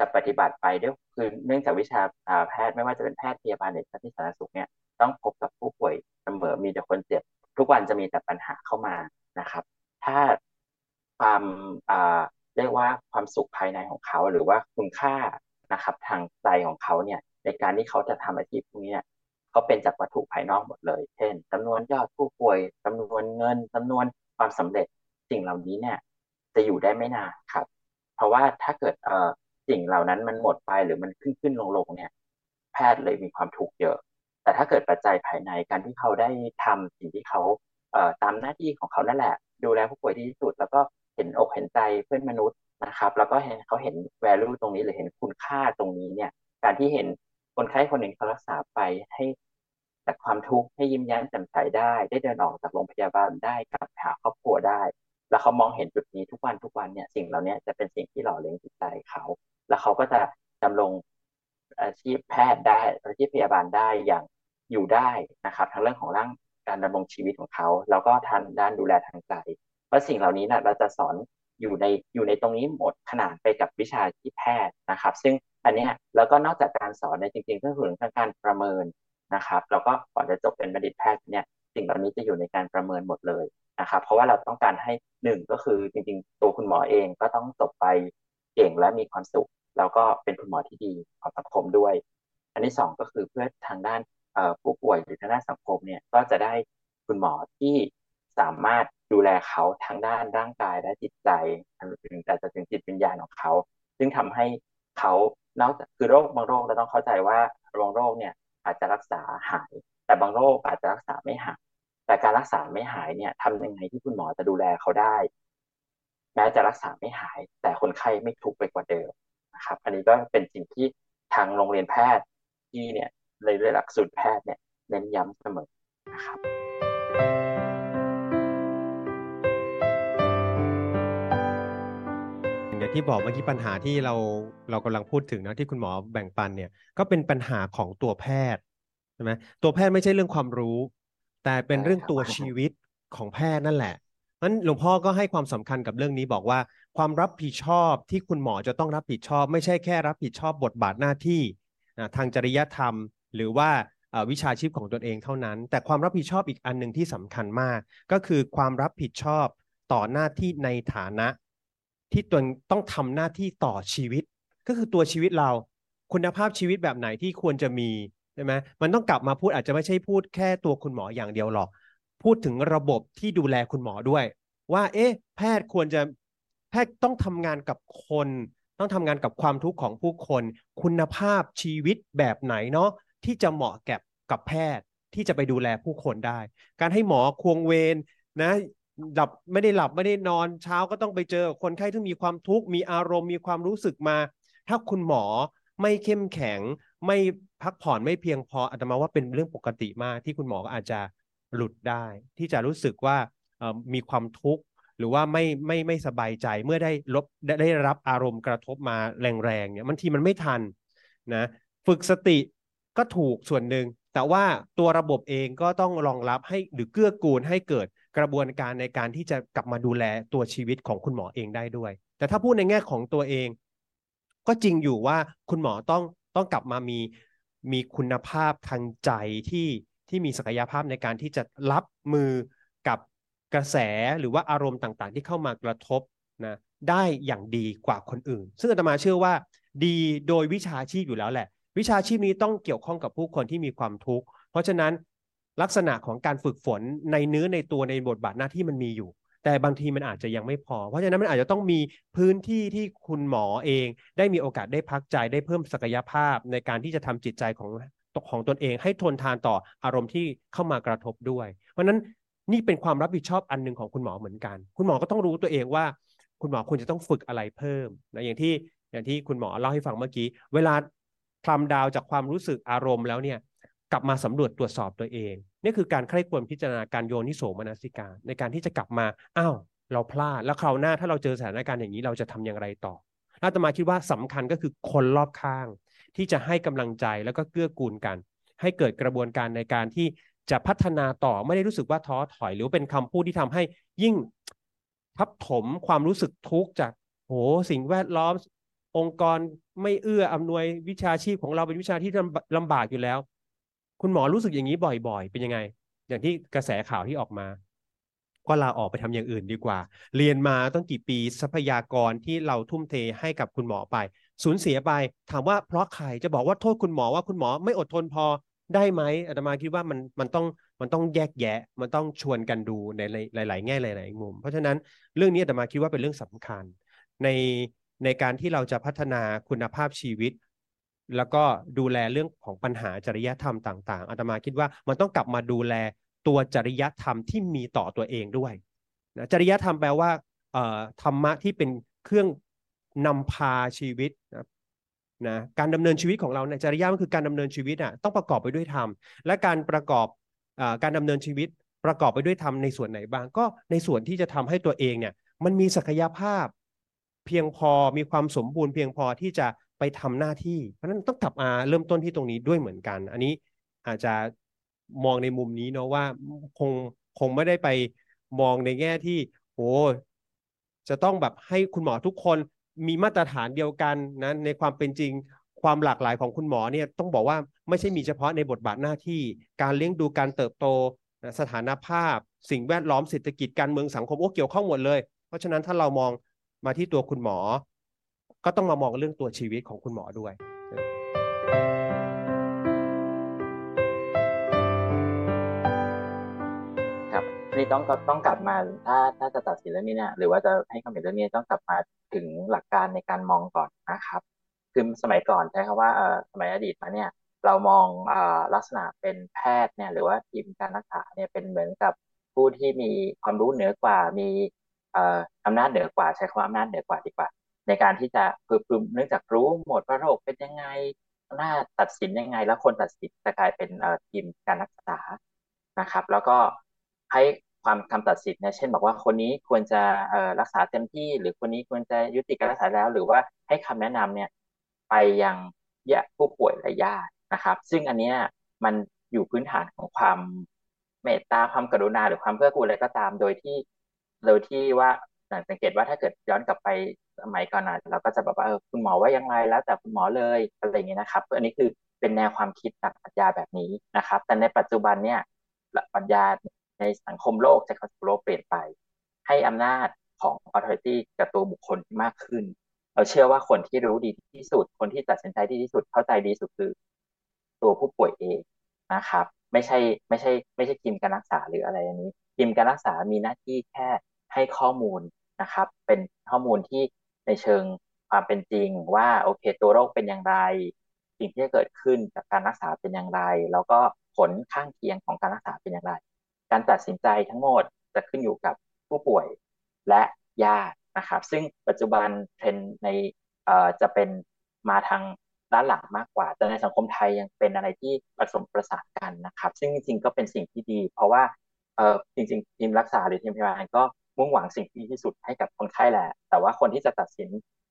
จะปฏิบัติไปด้วยคือเนื่องจากวิชาแพทย์ไม่ว่าจะเป็นแพทย์พยาบาลหรือแพทย์สาธารณสุขเนี่ยต้องพบกับผู้ป่วยเสมอมีแต่คนเจ็บ ทุกวันจะมีแต่ปัญหาเข้ามานะครับ ถ้าความเรียกว่าความสุขภายในของเขาหรือว่าคุณค่านะครับ ทางใจของเขาเนี่ยในการที่เขาจะทำอาชีพพวกนี้เขาเป็นจากวัตถุภายนอกหมดเลย เช่นจำนวนยอดผู้ป่วยจำนวนเงินจำนวนความสำเร็จสิ่งเหล่านี้เนี่ยจะอยู่ได้ไม่นานครับ เพราะว่าถ้าเกิดเอ่อ สิ่งเหล่านั้นมันหมดไปหรือมันขึ้นขึ้นลงลงเนี่ย แพทย์เลยมีความทุกข์เยอะ แต่ถ้าเกิดปัจจัยภายในการที่เขาได้ทำสิ่งที่เขาเอ่อตามหน้าที่ของเขานั่นแหละ ดูแลผู้ป่วยที่สุด แล้วก็เห็นอกเห็นใจเพื่อนมนุษย์นะครับ แล้วก็เห็นเขาเห็น value ตรงนี้หรือเห็นคุณค่าตรงนี้เนี่ย การที่เห็นคนไข้คนหนึ่งเขารักษาไปให้จากความทุกข์ให้ยิ้มแย้มแจ่มใสได้ ได้เดินออกจากโรงพยาบาลได้กลับหาครอบครัวได้ แล้วเขามองเห็นจุดนี้ทุกวันทุกวันเนี่ยสิ่งเหล่านี้จะเป็นสิ่งที่หล่อเลี้ยงจิตใจเขา แล้วเขาก็จะดำรงอาชีพแพทย์ได้อาชีพพยาบาลได้อย่างอยู่ได้นะครับทั้งเรื่องของร่างการดำรงชีวิตของเขา แล้วก็ทางด้านดูแลทางใจเพราะสิ่งเหล่านี้นะเราจะสอนอยู่ในอยู่ในตรงนี้หมดขนาดไปกับวิชาที่แพทย์นะครับ ซึ่งอันนี้แล้วก็นอกจากการสอนในจริงๆก็คือเรื่องการประเมินนะครับแล้วก็ก่อนจะจบเป็นบัณฑิตแพทย์เนี่ยสิ่งเหล่านี้จะอยู่ในการประเมินหมดเลยนะครับ เพราะว่าเราต้องการให้หนึ่งก็คือจริงๆ ตัวคุณหมอเองก็ต้องจบไปเก่งและมีความสุข แล้วก็เป็นคุณหมอที่ดีต่อสังคมด้วย อันที่สองก็คือเพื่อทางด้านผู้ป่วยหรือทางด้านสังคมเนี่ยก็จะได้คุณหมอที่สามารถดูแลเขาทางด้านร่างกายและจิตใจถึงแต่จะถึงจิตวิญญาณของเขา ซึ่งทำให้เขานอกจากคือโรคบางโรคเราต้องเข้าใจว่าบางโรคเนี่ยอาจจะรักษาหาย แต่บางโรคอาจจะรักษาไม่หาย แต่การรักษาไม่หายเนี่ยทำยังไงที่คุณหมอจะดูแลเขาได้ แม้จะรักษาไม่หาย แต่คนไข้ไม่ทุกข์ไปกว่าเดิม นะครับ อันนี้ก็เป็นสิ่งที่ทางโรงเรียนแพทย์ที่เนี่ยในเรื่องหลักสูตรแพทย์เนี่ยเน้นย้ำเสมอนะครับอย่างที่บอกเมื่อกี้ปัญหาที่เราเรากำลังพูดถึงนะที่คุณหมอแบ่งปันเนี่ยก็เป็นปัญหาของตัวแพทย์ใช่ไหมตัวแพทย์ไม่ใช่เรื่องความรู้ แต่เป็นเรื่องตัวชีวิตของแพทย์นั่นแหละ นั้นหลวงพ่อก็ให้ความสำคัญกับเรื่องนี้บอกว่า ความรับผิดชอบที่คุณหมอจะต้องรับผิดชอบ ไม่ใช่แค่รับผิดชอบบทบาทหน้าที่ทางจริยธรรม หรือว่าวิชาชีพของตนเองเท่านั้น แต่ความรับผิดชอบอีกอันหนึ่งที่สำคัญมาก ก็คือความรับผิดชอบต่อหน้าที่ในฐานะ ที่ตนต้องทำหน้าที่ต่อชีวิต ก็คือตัวชีวิตเรา คุณภาพชีวิตแบบไหนที่ควรจะมีใช่ไหมมันต้องกลับมาพูดอาจจะไม่ใช่พูดแค่ตัวคุณหมออย่างเดียวหรอก พูดถึงระบบที่ดูแลคุณหมอด้วย ว่า เอ๊ะ แพทย์ควรจะแพทย์ต้องทำงานกับคน ต้องทำงานกับความทุกข์ของผู้คน คุณภาพชีวิตแบบไหนเนาะที่จะเหมาะแกับกับแพทย์ที่จะไปดูแลผู้คนได้ การให้หมอควงเวรนะหลับไม่ได้หลับไม่ได้นอนเช้าก็ต้องไปเจอคนไข้ที่มีความทุกข์มีอารมณ์มีความรู้สึกมา ถ้าคุณหมอไม่เข้มแข็ง ไม่พักผ่อนไม่เพียงพออาตมาว่าเป็นเรื่องปกติมากที่คุณหมอก็อาจจะ หลุดได้ ที่จะรู้สึกว่ามีความทุกข์หรือว่าไม่ไม่ไม่สบายใจเมื่อได้ลบได้รับอารมณ์กระทบมาแรงๆเนี่ยบางทีมันไม่ทันนะฝึกสติก็ถูกส่วนหนึ่งแต่ว่าตัวระบบเองก็ต้องรองรับให้หรือเกื้อกูลให้เกิดกระบวนการในการที่จะกลับมาดูแลตัวชีวิตของคุณหมอเองได้ด้วย แต่ถ้าพูดในแง่ของตัวเอง ก็จริงอยู่ว่าคุณหมอต้องต้องกลับมามีมีคุณภาพทางใจที่ ที่มีศักยภาพในการที่จะรับมือกับกระแสหรือว่าอารมณ์ต่างๆ ที่เข้ามากระทบนะได้อย่างดีกว่าคนอื่น ซึ่งอาตมาเชื่อว่า ดีโดยวิชาชีพอยู่แล้วแหละ วิชาชีพนี้ต้องเกี่ยวข้องกับผู้คนที่มีความทุกข์เพราะฉะนั้นลักษณะของการฝึกฝนในเนื้อในตัวในบทบาทหน้าที่มันมีอยู่ แต่บางทีมันอาจจะยังไม่พอ เพราะฉะนั้นมันอาจจะต้องมีพื้นที่ที่คุณหมอเอง ได้มีโอกาสได้พักใจได้เพิ่มศักยภาพในการที่จะทำจิตใจของ ตกของตนเองให้ทนทานต่ออารมณ์ที่เข้ามากระทบด้วย เพราะนั้นนี่เป็นความรับผิดชอบอันหนึ่งของคุณหมอเหมือนกัน คุณหมอก็ต้องรู้ตัวเองว่า คุณหมอควรจะต้องฝึกอะไรเพิ่มนะอย่างที่อย่างที่คุณหมอเล่าให้ฟังเมื่อกี้ เวลาคลำดาวจากความรู้สึกอารมณ์แล้วเนี่ยกลับมาสำรวจตรวจสอบตัวเอง นี่คือการใคร่ควรพิจารณาการโยนิโสมนสิการ ในการที่จะกลับมาอ้าวเราพลาดแล้วคราวหน้าถ้าเราเจอสถานการณ์อย่างนี้เราจะทำอย่างไรต่ออาตมาคิดว่าสำคัญก็คือคนรอบข้าง ที่จะให้กำลังใจแล้วก็เกื้อกูลกัน ให้เกิดกระบวนการในการที่จะพัฒนาต่อไม่ได้รู้สึกว่าท้อถอย หรือเป็นคำพูดที่ทำให้ยิ่งทับถมความรู้สึกทุกข์จากโหสิ่งแวดล้อม องค์กรไม่เอื้ออำนวยวิชาชีพของเราเป็นวิชาที่ลำบากอยู่แล้ว คุณหมอรู้สึกอย่างนี้บ่อยๆ เป็นยังไง อย่างที่กระแสข่าวที่ออกมา ก็ลาออกไปทำอย่างอื่นดีกว่า เรียนมาต้องกี่ปีทรัพยากรที่เราทุ่มเทให้กับคุณหมอไป สูญเสียไป ถามว่าเพราะใครจะบอกว่าโทษคุณหมอว่าคุณหมอไม่อดทนพอได้ไหมอาตมาคิดว่ามันมันต้องมันต้องแยกแยะ มันต้องชวนกันดูในหลาย ๆ แง่หลาย ๆ มุม เพราะฉะนั้นเรื่องนี้อาตมาคิดว่าเป็นเรื่องสำคัญ ในในการที่เราจะพัฒนาคุณภาพชีวิต แล้วก็ดูแลเรื่องของปัญหาจริยธรรมต่าง ๆอาตมาคิดว่ามันต้องกลับมาดูแลตัวจริยธรรมที่มีต่อตัวเองด้วยนะจริยธรรมแปลว่าธรรมะที่เป็นเครื่อง นำพาชีวิตนะนะการดำเนินชีวิตของเราในจริยธรรมคือการดำเนินชีวิตอะต้องประกอบไปด้วยธรรมและการประกอบอการดำเนินชีวิตประกอบไปด้วยธรรมในส่วนไหนบ้าง ก็ในส่วนที่จะทำให้ตัวเองเนี่ยมันมีศักยภาพ เพียงพอมีความสมบูรณ์เพียงพอที่จะไปทำหน้าที่ เพราะนั้นต้องกลับมาเริ่มต้นที่ตรงนี้ด้วยเหมือนกัน อันนี้อาจจะมองในมุมนี้เนาะว่าคงคงไม่ได้ไปมองในแง่ที่โอ้จะต้องแบบให้คุณหมอทุกคน มีมาตรฐานเดียวกันนะในความเป็นจริงความหลากหลายของคุณหมอเนี่ยต้องบอกว่าไม่ใช่มีเฉพาะในบทบาทหน้าที่ การเลี้ยงดูการเติบโตสถานภาพ สิ่งแวดล้อมเศรษฐกิจการเมืองสังคมโอ้เกี่ยวข้องหมดเลย เพราะฉะนั้นถ้าเรามองมาที่ตัวคุณหมอ ก็ต้องมามองเรื่องตัวชีวิตของคุณหมอด้วย นี่ต้องต้องกลับมาถ้าถ้าจะตัดสินเรื่องนี้เนี่ยหรือว่าจะให้คำเห็นเรื่องนี้ต้องกลับมาถึงหลักการในการมองก่อนนะครับ คือสมัยก่อนใช้คำว่าเออสมัยอดีตมาเนี่ย เรามองอลักษณะเป็นแพทย์เนี่ยหรือว่าทีมการรักษาเนี่ยเป็นเหมือนกับผู้ที่มีความรู้เหนือกว่ามีอำนาจเหนือกว่า ใช้คำว่าอำนาจเหนือกว่าดีกว่า ในการที่จะพึมเนื่องจากรู้หมดว่าโรคเป็นยังไงหน่าตัดสินยังไง แล้วคนตัดสินจะกลายเป็นทีมการรักษานะครับ แล้วก็ ให้ความคำตัดสินเนี่ยเช่น บอกว่าคนนี้ควรจะรักษาเต็มที่ หรือคนนี้ควรจะยุติการรักษาแล้ว หรือว่าให้คำแนะนำเนี่ยไปยังยะผู้ป่วยและญาตินะครับ ซึ่งอันนี้มันอยู่พื้นฐานของความเมตตาความกรุณาหรือความเพื่อกูลอะไรก็ตาม โดยที่โดยที่ว่าสังเกตว่าถ้าเกิดย้อนกลับไปสมัยก่อนนะเราก็จะแบบว่าเออคุณหมอว่ายังไงแล้วแต่คุณหมอเลยอะไรอย่างเงี้ยนะครับอันนี้คือเป็นแนวความคิดหลักปรัชญาแบบนี้นะครับ แต่ในปัจจุบันเนี่ยหลักปรัชญา ในสังคมโลกจะคโลกเปลี่ยนไป ให้อำนาจของ authority กับตัวบุคคลที่มากขึ้น เราเชื่อว่าคนที่รู้ดีที่สุด คนที่ตัดสินใจดีที่สุดเข้าใจดีสุดคือ ตัวผู้ป่วยเองนะครับ ไม่ใช่ไม่ใช่ ไม่ใช่ทีมการรักษาหรืออะไรอันนี้ทีมการรักษามีหน้าที่แค่ให้ข้อมูลนะครับ เป็นข้อมูลที่ในเชิงความเป็นจริงว่าโอเค ตัวโรคเป็นอย่างไร สิ่งที่จะเกิดขึ้นจากการรักษาเป็นอย่างไร แล้วก็ผลข้างเคียงของการรักษาเป็นอย่างไร การตัดสินใจทั้งหมดจะขึ้นอยู่กับผู้ป่วยและญาตินะครับ ซึ่งปัจจุบันเทรนในจะเป็นมาทางด้านหลังมากกว่า แต่ในสังคมไทยยังเป็นอะไรที่ผสมประสานกันนะครับ ซึ่งจริงๆก็เป็นสิ่งที่ดี เพราะว่าจริงๆทีมรักษาหรือทีมพยาบาลก็มุ่งหวังสิ่งที่ดีที่สุดให้กับคนไข้แหละ แต่ว่าคนที่จะตัดสิน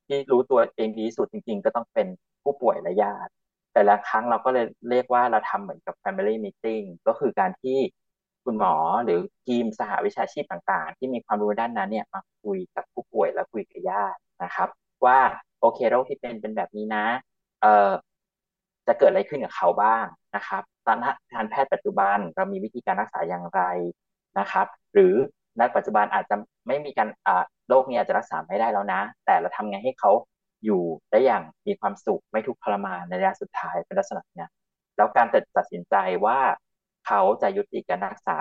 ที่รู้ตัวเองดีที่สุดจริง ๆ ก็ต้องเป็นผู้ป่วยและญาติ แต่ละครั้งเราก็เลยเรียกว่าเราทำเหมือนกับ family meeting ก็คือการที่ คุณหมอหรือทีมสหวิชาชีพต่าง ๆ ที่มีความรู้ด้านนั้นเนี่ยมาคุยกับผู้ป่วยและคุยกับญาตินะครับ ว่าโอเคโรคที่เป็นเป็นแบบนี้นะเอ่อจะเกิดอะไรขึ้นกับเขาบ้างนะครับตอนการแพทย์ปัจจุบันเรามีวิธีการรักษาอย่างไรนะครับ หรือณปัจจุบันอาจจะไม่มีการโรคนี้อาจจะรักษาไม่ได้แล้วนะ แต่เราทำไงให้เขาอยู่ได้อย่างมีความสุขไม่ทุกข์ทรมานในระยะสุดท้ายเป็นลักษณะนี้แล้วการตัดสินใจว่า เขาจะยุติการรักษา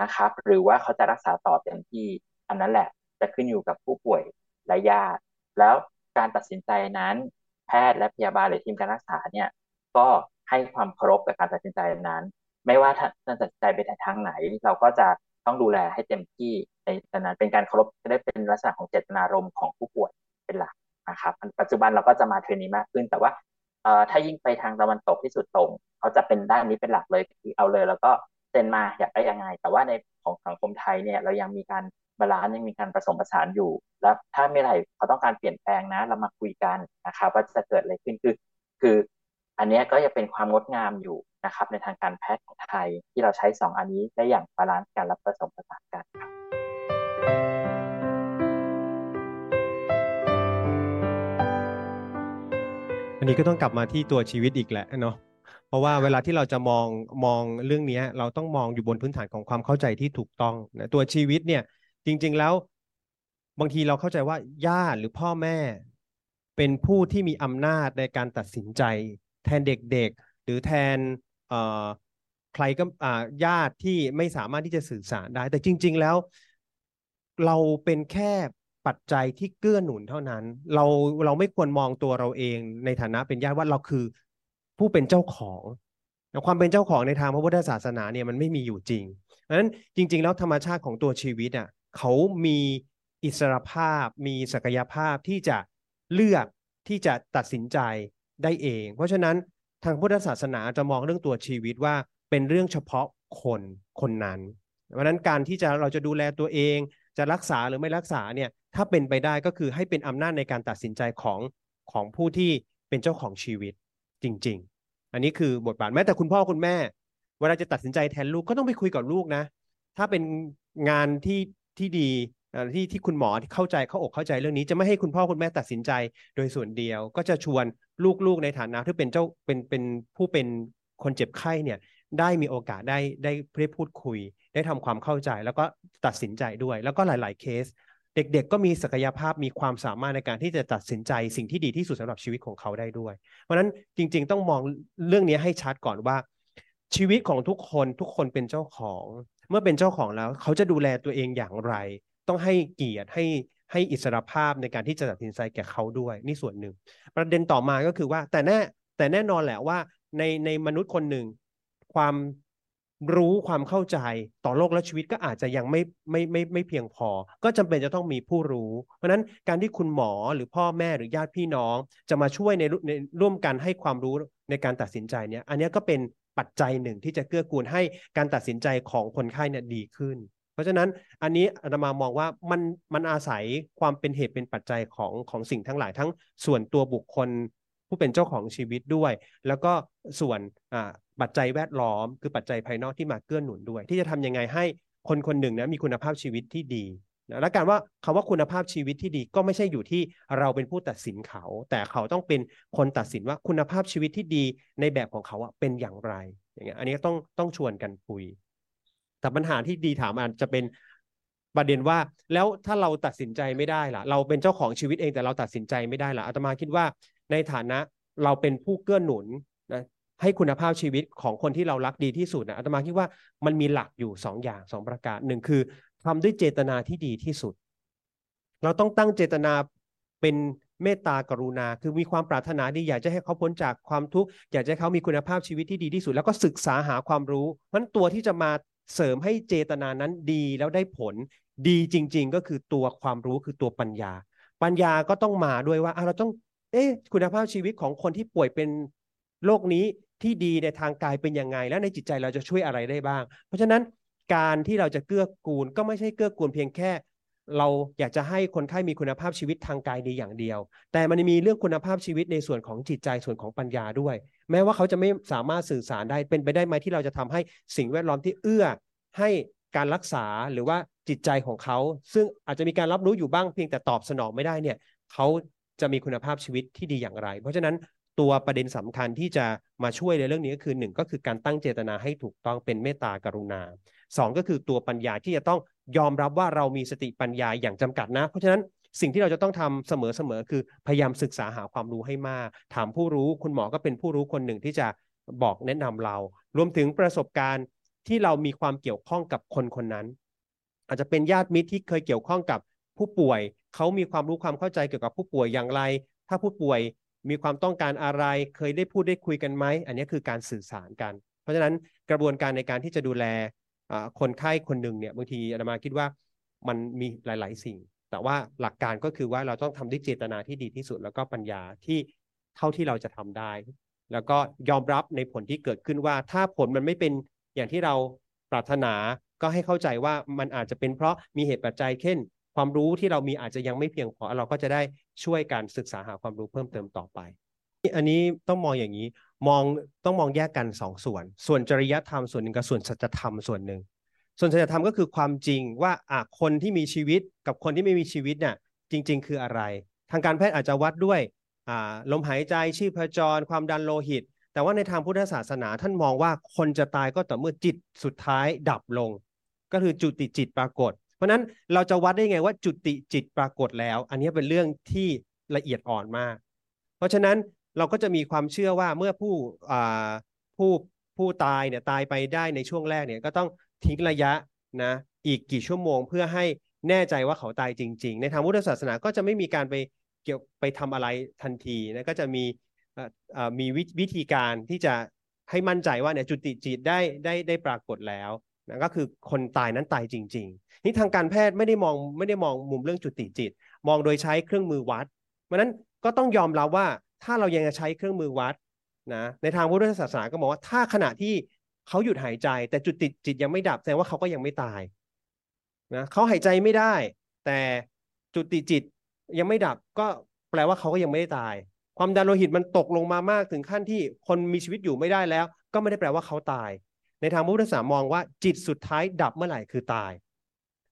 นะครับ หรือว่าเขาจะรักษาต่อเต็มที่อันนั้นแหละจะขึ้นอยู่กับผู้ป่วยและญาติแล้วการตัดสินใจนั้น แพทย์และพยาบาลหรือทีมการรักษาเนี่ยก็ให้ความเคารพกับการตัดสินใจนั้น ไม่ว่าท่านตัดสินใจไปทางไหน เราก็จะต้องดูแลให้เต็มที่ในนั้นเป็นการเคารพจะได้เป็นลักษณะของเจตนารมณ์ของผู้ป่วยเป็นหลักนะครับ ปัจจุบันเราก็จะมาเทรนนี้มากขึ้น แต่ว่า เอ่อถ้ายิ่งไปทางตะวันตกที่สุดตรงเขาจะเป็นด้านนี้เป็นหลักเลยคือเอาเลย แล้วก็เซ็นมาอยากได้ยังไง แต่ว่าในของสังคมไทยเนี่ยเรายังมีการ balance ยังมีการผสมผสานอยู่ แล้วถ้าเมื่อไหร่เขาต้องการเปลี่ยนแปลงนะ เรามาคุยกันนะครับว่าจะเกิดอะไรขึ้นคือ คืออันนี้ก็จะเป็นความงดงามอยู่นะครับในทางการแพทย์ของไทยที่เราใช้ 2 อันนี้ได้อย่าง balance กันและผสมผสานกันครับ อันนี้ก็ต้องกลับมาที่ตัวชีวิตอีกแหละเนาะเพราะว่าเวลาที่เราจะมองมองเรื่องนี้เราต้องมองอยู่บนพื้นฐานของความเข้าใจที่ถูกต้องนะตัวชีวิตเนี่ย จริง ๆแล้ว บางทีเราเข้าใจว่าญาติหรือพ่อแม่ เป็นผู้ที่มีอำนาจในการตัดสินใจ แทนเด็กๆ หรือแทนใครก็ญาติที่ไม่สามารถที่จะสื่อสารได้ แต่จริง ๆแล้ว เราเป็นแค่ ปัจจัยที่เกื้อหนุนเท่านั้น เราเราไม่ควรมองตัวเราเองในฐานะเป็นญาติว่าเราคือผู้เป็นเจ้าของความเป็นเจ้าของในทางพระพุทธศาสนาเนี่ยมันไม่มีอยู่จริงเพราะฉะนั้นจริง ๆ แล้วธรรมชาติของตัวชีวิตอะเขามีอิสรภาพ มีศักยภาพที่จะเลือกที่จะตัดสินใจได้เอง เพราะฉะนั้นทางพุทธศาสนาจะมองเรื่องตัวชีวิตว่าเป็นเรื่องเฉพาะคนคนนั้น เพราะนั้นการที่จะเราจะดูแลตัวเอง จะรักษาหรือไม่รักษาเนี่ย ถ้าเป็นไปได้ก็คือให้เป็นอำนาจในการตัดสินใจของของผู้ที่เป็นเจ้าของชีวิตจริง ๆ อันนี้คือบทบาทแม้แต่คุณพ่อคุณแม่ เวลาจะตัดสินใจแทนลูกก็ต้องไปคุยกับลูกนะ ถ้าเป็นงานที่ที่ดีที่ที่คุณหมอที่เข้าใจเข้าอกเข้าใจเรื่องนี้ จะไม่ให้คุณพ่อคุณแม่ตัดสินใจโดยส่วนเดียว ก็จะชวนลูกๆในฐานะที่เป็นเจ้าเป็นเป็นผู้เป็นคนเจ็บไข้เนี่ยได้มีโอกาสได้ได้ได้พูดคุย ได้ทำความเข้าใจแล้วก็ตัดสินใจด้วย แล้วก็หลาย ๆ เคส เด็กๆ ก็มีศักยภาพมีความสามารถในการที่จะตัดสินใจสิ่งที่ดีที่สุดสำหรับชีวิตของเขาได้ด้วย เพราะฉะนั้นจริง ๆ ต้องมองเรื่องนี้ให้ชัดก่อนว่า ชีวิตของทุกคนทุกคนเป็นเจ้าของ เมื่อเป็นเจ้าของแล้ว เขาจะดูแลตัวเองอย่างไร ต้องให้เกียรติให้ให้อิสรภาพในการที่จะตัดสินใจแก่เขาด้วยนี่ส่วนหนึ่ง ประเด็นต่อมาก็คือว่าแต่แน่แต่แน่นอนแหละว่าในในมนุษย์คนหนึ่ง ความ รู้ความเข้าใจต่อโลกและชีวิตก็อาจจะยังไม่ไม่ไม่ไม่เพียงพอ ก็จำเป็นจะต้องมีผู้รู้ เพราะนั้นการที่คุณหมอหรือพ่อแม่หรือญาติพี่น้อง จะมาช่วยในในร่วมกันให้ความรู้ในการตัดสินใจเนี่ยอันนี้ก็เป็นปัจจัยหนึ่งที่จะเกื้อกูลให้การตัดสินใจของคนไข้เนี่ยดีขึ้น เพราะฉะนั้นอันนี้อาตมามองว่ามันมันอาศัยความเป็นเหตุเป็นปัจจัยของของสิ่งทั้งหลายทั้งส่วนตัวบุคคล ผู้เป็นเจ้าของชีวิตด้วย แล้วก็ส่วนปัจจัยแวดล้อม คือปัจจัยภายนอกที่มาเกื้อหนุนด้วย ที่จะทำยังไงให้คนคนหนึ่งนะมีคุณภาพชีวิตที่ดีนะและการว่าคำว่าคุณภาพชีวิตที่ดีก็ไม่ใช่อยู่ที่เราเป็นผู้ตัดสินเขา แต่เขาต้องเป็นคนตัดสินว่าคุณภาพชีวิตที่ดีในแบบของเขาเป็นอย่างไรอย่างเงี้ยอันนี้ต้องต้องชวนกันคุย แต่ปัญหาที่ดีถามอาจจะเป็นประเด็นว่าแล้วถ้าเราตัดสินใจไม่ได้ล่ะ เราเป็นเจ้าของชีวิตเองแต่เราตัดสินใจไม่ได้ล่ะอาตมาคิดว่า ในฐานะเราเป็นผู้เกื้อหนุนนะให้คุณภาพชีวิตของคนที่เรารักดีที่สุดนะอาตมาคิดว่ามันมีหลักอยู่2ออย่างสองประการหนึ่งคือทำด้วยเจตนาที่ดีที่สุด เราต้องตั้งเจตนาเป็นเมตตากรุณา คือมีความปรารถนาดีอยากจะให้เขาพ้นจากความทุกข์อยากจะให้เขามีคุณภาพชีวิตที่ดีที่สุด แล้วก็ศึกษาหาความรู้เพราะตัวที่จะมาเสริมให้เจตนานั้นดีแล้วได้ผลดีจริง ๆ ก็คือตัวความรู้คือตัวปัญญา ปัญญาก็ต้องมาด้วยว่าเราต้อง เอ๊ะคุณภาพชีวิตของคนที่ป่วยเป็นโรคนี้ที่ดีในทางกายเป็นยังไง และในจิตใจเราจะช่วยอะไรได้บ้าง เพราะฉะนั้นการที่เราจะเกื้อกูลก็ไม่ใช่เกื้อกูลเพียงแค่ เราอยากจะให้คนไข้มีคุณภาพชีวิตทางกายดีอย่างเดียว แต่มันมีเรื่องคุณภาพชีวิตในส่วนของจิตใจส่วนของปัญญาด้วย แม้ว่าเขาจะไม่สามารถสื่อสารได้เป็นไปได้ไหมที่เราจะทำให้สิ่งแวดล้อมที่เอื้อให้การรักษาหรือว่าจิตใจของเขา ซึ่งอาจจะมีการรับรู้อยู่บ้างเพียงแต่ตอบสนองไม่ได้เนี่ยเขา จะมีคุณภาพชีวิตที่ดีอย่างไร เพราะฉะนั้นตัวประเด็นสำคัญที่จะมาช่วยในเรื่องนี้ก็คือหนึ่งก็คือการตั้งเจตนาให้ถูกต้องเป็นเมตตากรุณาสองก็คือตัวปัญญาที่จะต้องยอมรับว่าเรามีสติปัญญาอย่างจำกัดนะ เพราะฉะนั้นสิ่งที่เราจะต้องทำเสมอๆคือพยายามศึกษาหาความรู้ให้มาก ถามผู้รู้คุณหมอก็เป็นผู้รู้คนหนึ่งที่จะบอกแนะนำเรา รวมถึงประสบการณ์ที่เรามีความเกี่ยวข้องกับคนคนนั้น อาจจะเป็นญาติมิตรที่เคยเกี่ยวข้องกับผู้ป่วยเขามีความรู้ความเข้าใจเกี่ยวกับผู้ป่วยอย่างไร ถ้าผู้ป่วยมีความต้องการอะไร เคยได้พูดได้คุยกันไหม อันนี้คือการสื่อสารกัน เพราะฉะนั้นกระบวนการในการที่จะดูแลคนไข้คนหนึ่งเนี่ยบางทีอาตมาคิดว่ามันมีหลาย ๆ สิ่ง แต่ว่าหลักการก็คือว่าเราต้องทำด้วยเจตนาที่ดีที่สุด แล้วก็ปัญญาที่เท่าที่เราจะทำได้ แล้วก็ยอมรับในผลที่เกิดขึ้นว่า ถ้าผลมันไม่เป็นอย่างที่เราปรารถนาก็ให้เข้าใจว่ามันอาจจะเป็นเพราะมีเหตุปัจจัยเช่น ความรู้ที่เรามีอาจจะยังไม่เพียงพอเราก็จะได้ช่วยการศึกษาหาความรู้เพิ่มเติมต่อไป อันนี้ต้องมองอย่างนี้มองต้องมองแยกกันสองส่วน ส่วนจริยธรรมส่วนหนึ่งกับส่วนสัจธรรมส่วนหนึ่งส่วนสัจธรรมก็คือความจริงว่าอะคนที่มีชีวิตกับคนที่ไม่มีชีวิตเนี่ยจริง ๆ คืออะไร ทางการแพทย์อาจจะวัดด้วยอ่าลมหายใจชีพจร ความดันโลหิต แต่ว่าในทางพุทธศาสนาท่านมองว่าคนจะตายก็ต่อเมื่อจิตสุดท้ายดับลง ก็คือจุติจิตปรากฏ เพราะนั้นเราจะวัดได้ไงว่าจุติจิตปรากฏแล้ว อันนี้เป็นเรื่องที่ละเอียดอ่อนมาก เพราะฉะนั้นเราก็จะมีความเชื่อว่าเมื่อผู้ผู้ผู้ตายเนี่ยตายไปได้ในช่วงแรกเนี่ยก็ต้องทิ้งระยะนะอีกกี่ชั่วโมงเพื่อให้แน่ใจว่าเขาตายจริง ๆ ในทางพุทธศาสนาก็จะไม่มีการไปเกี่ยวไปทำอะไรทันทีนะก็จะมีมีวิธีการที่จะให้มั่นใจว่าเนี่ยจุติจิตได้ได้ได้ปรากฏแล้ว นะก็คือคนตายนั้นตายจริง ๆ นี่ทางการแพทย์ไม่ได้มองไม่ได้มองมุมเรื่องจุติจิต มองโดยใช้เครื่องมือวัดเพราะนั้นก็ต้องยอมรับว่าถ้าเรายังจะใช้เครื่องมือวัดนะในทางพุทธศาสนาก็บอกว่าถ้าขณะที่เขาหยุดหายใจ แต่จุดติดจิตยังไม่ดับแสดงว่าเขาก็ยังไม่ตายนะเขาหายใจไม่ได้ แต่จุดติดจิตยังไม่ดับก็แปลว่าเขาก็ยังไม่ได้ตาย ความดันโลหิตมันตกลงมามากถึงขั้นที่คนมีชีวิตอยู่ไม่ได้แล้ว ก็ไม่ได้แปลว่าเขาตาย ในทางพุทธศาสนามองว่าจิตสุดท้ายดับเมื่อไหร่คือตาย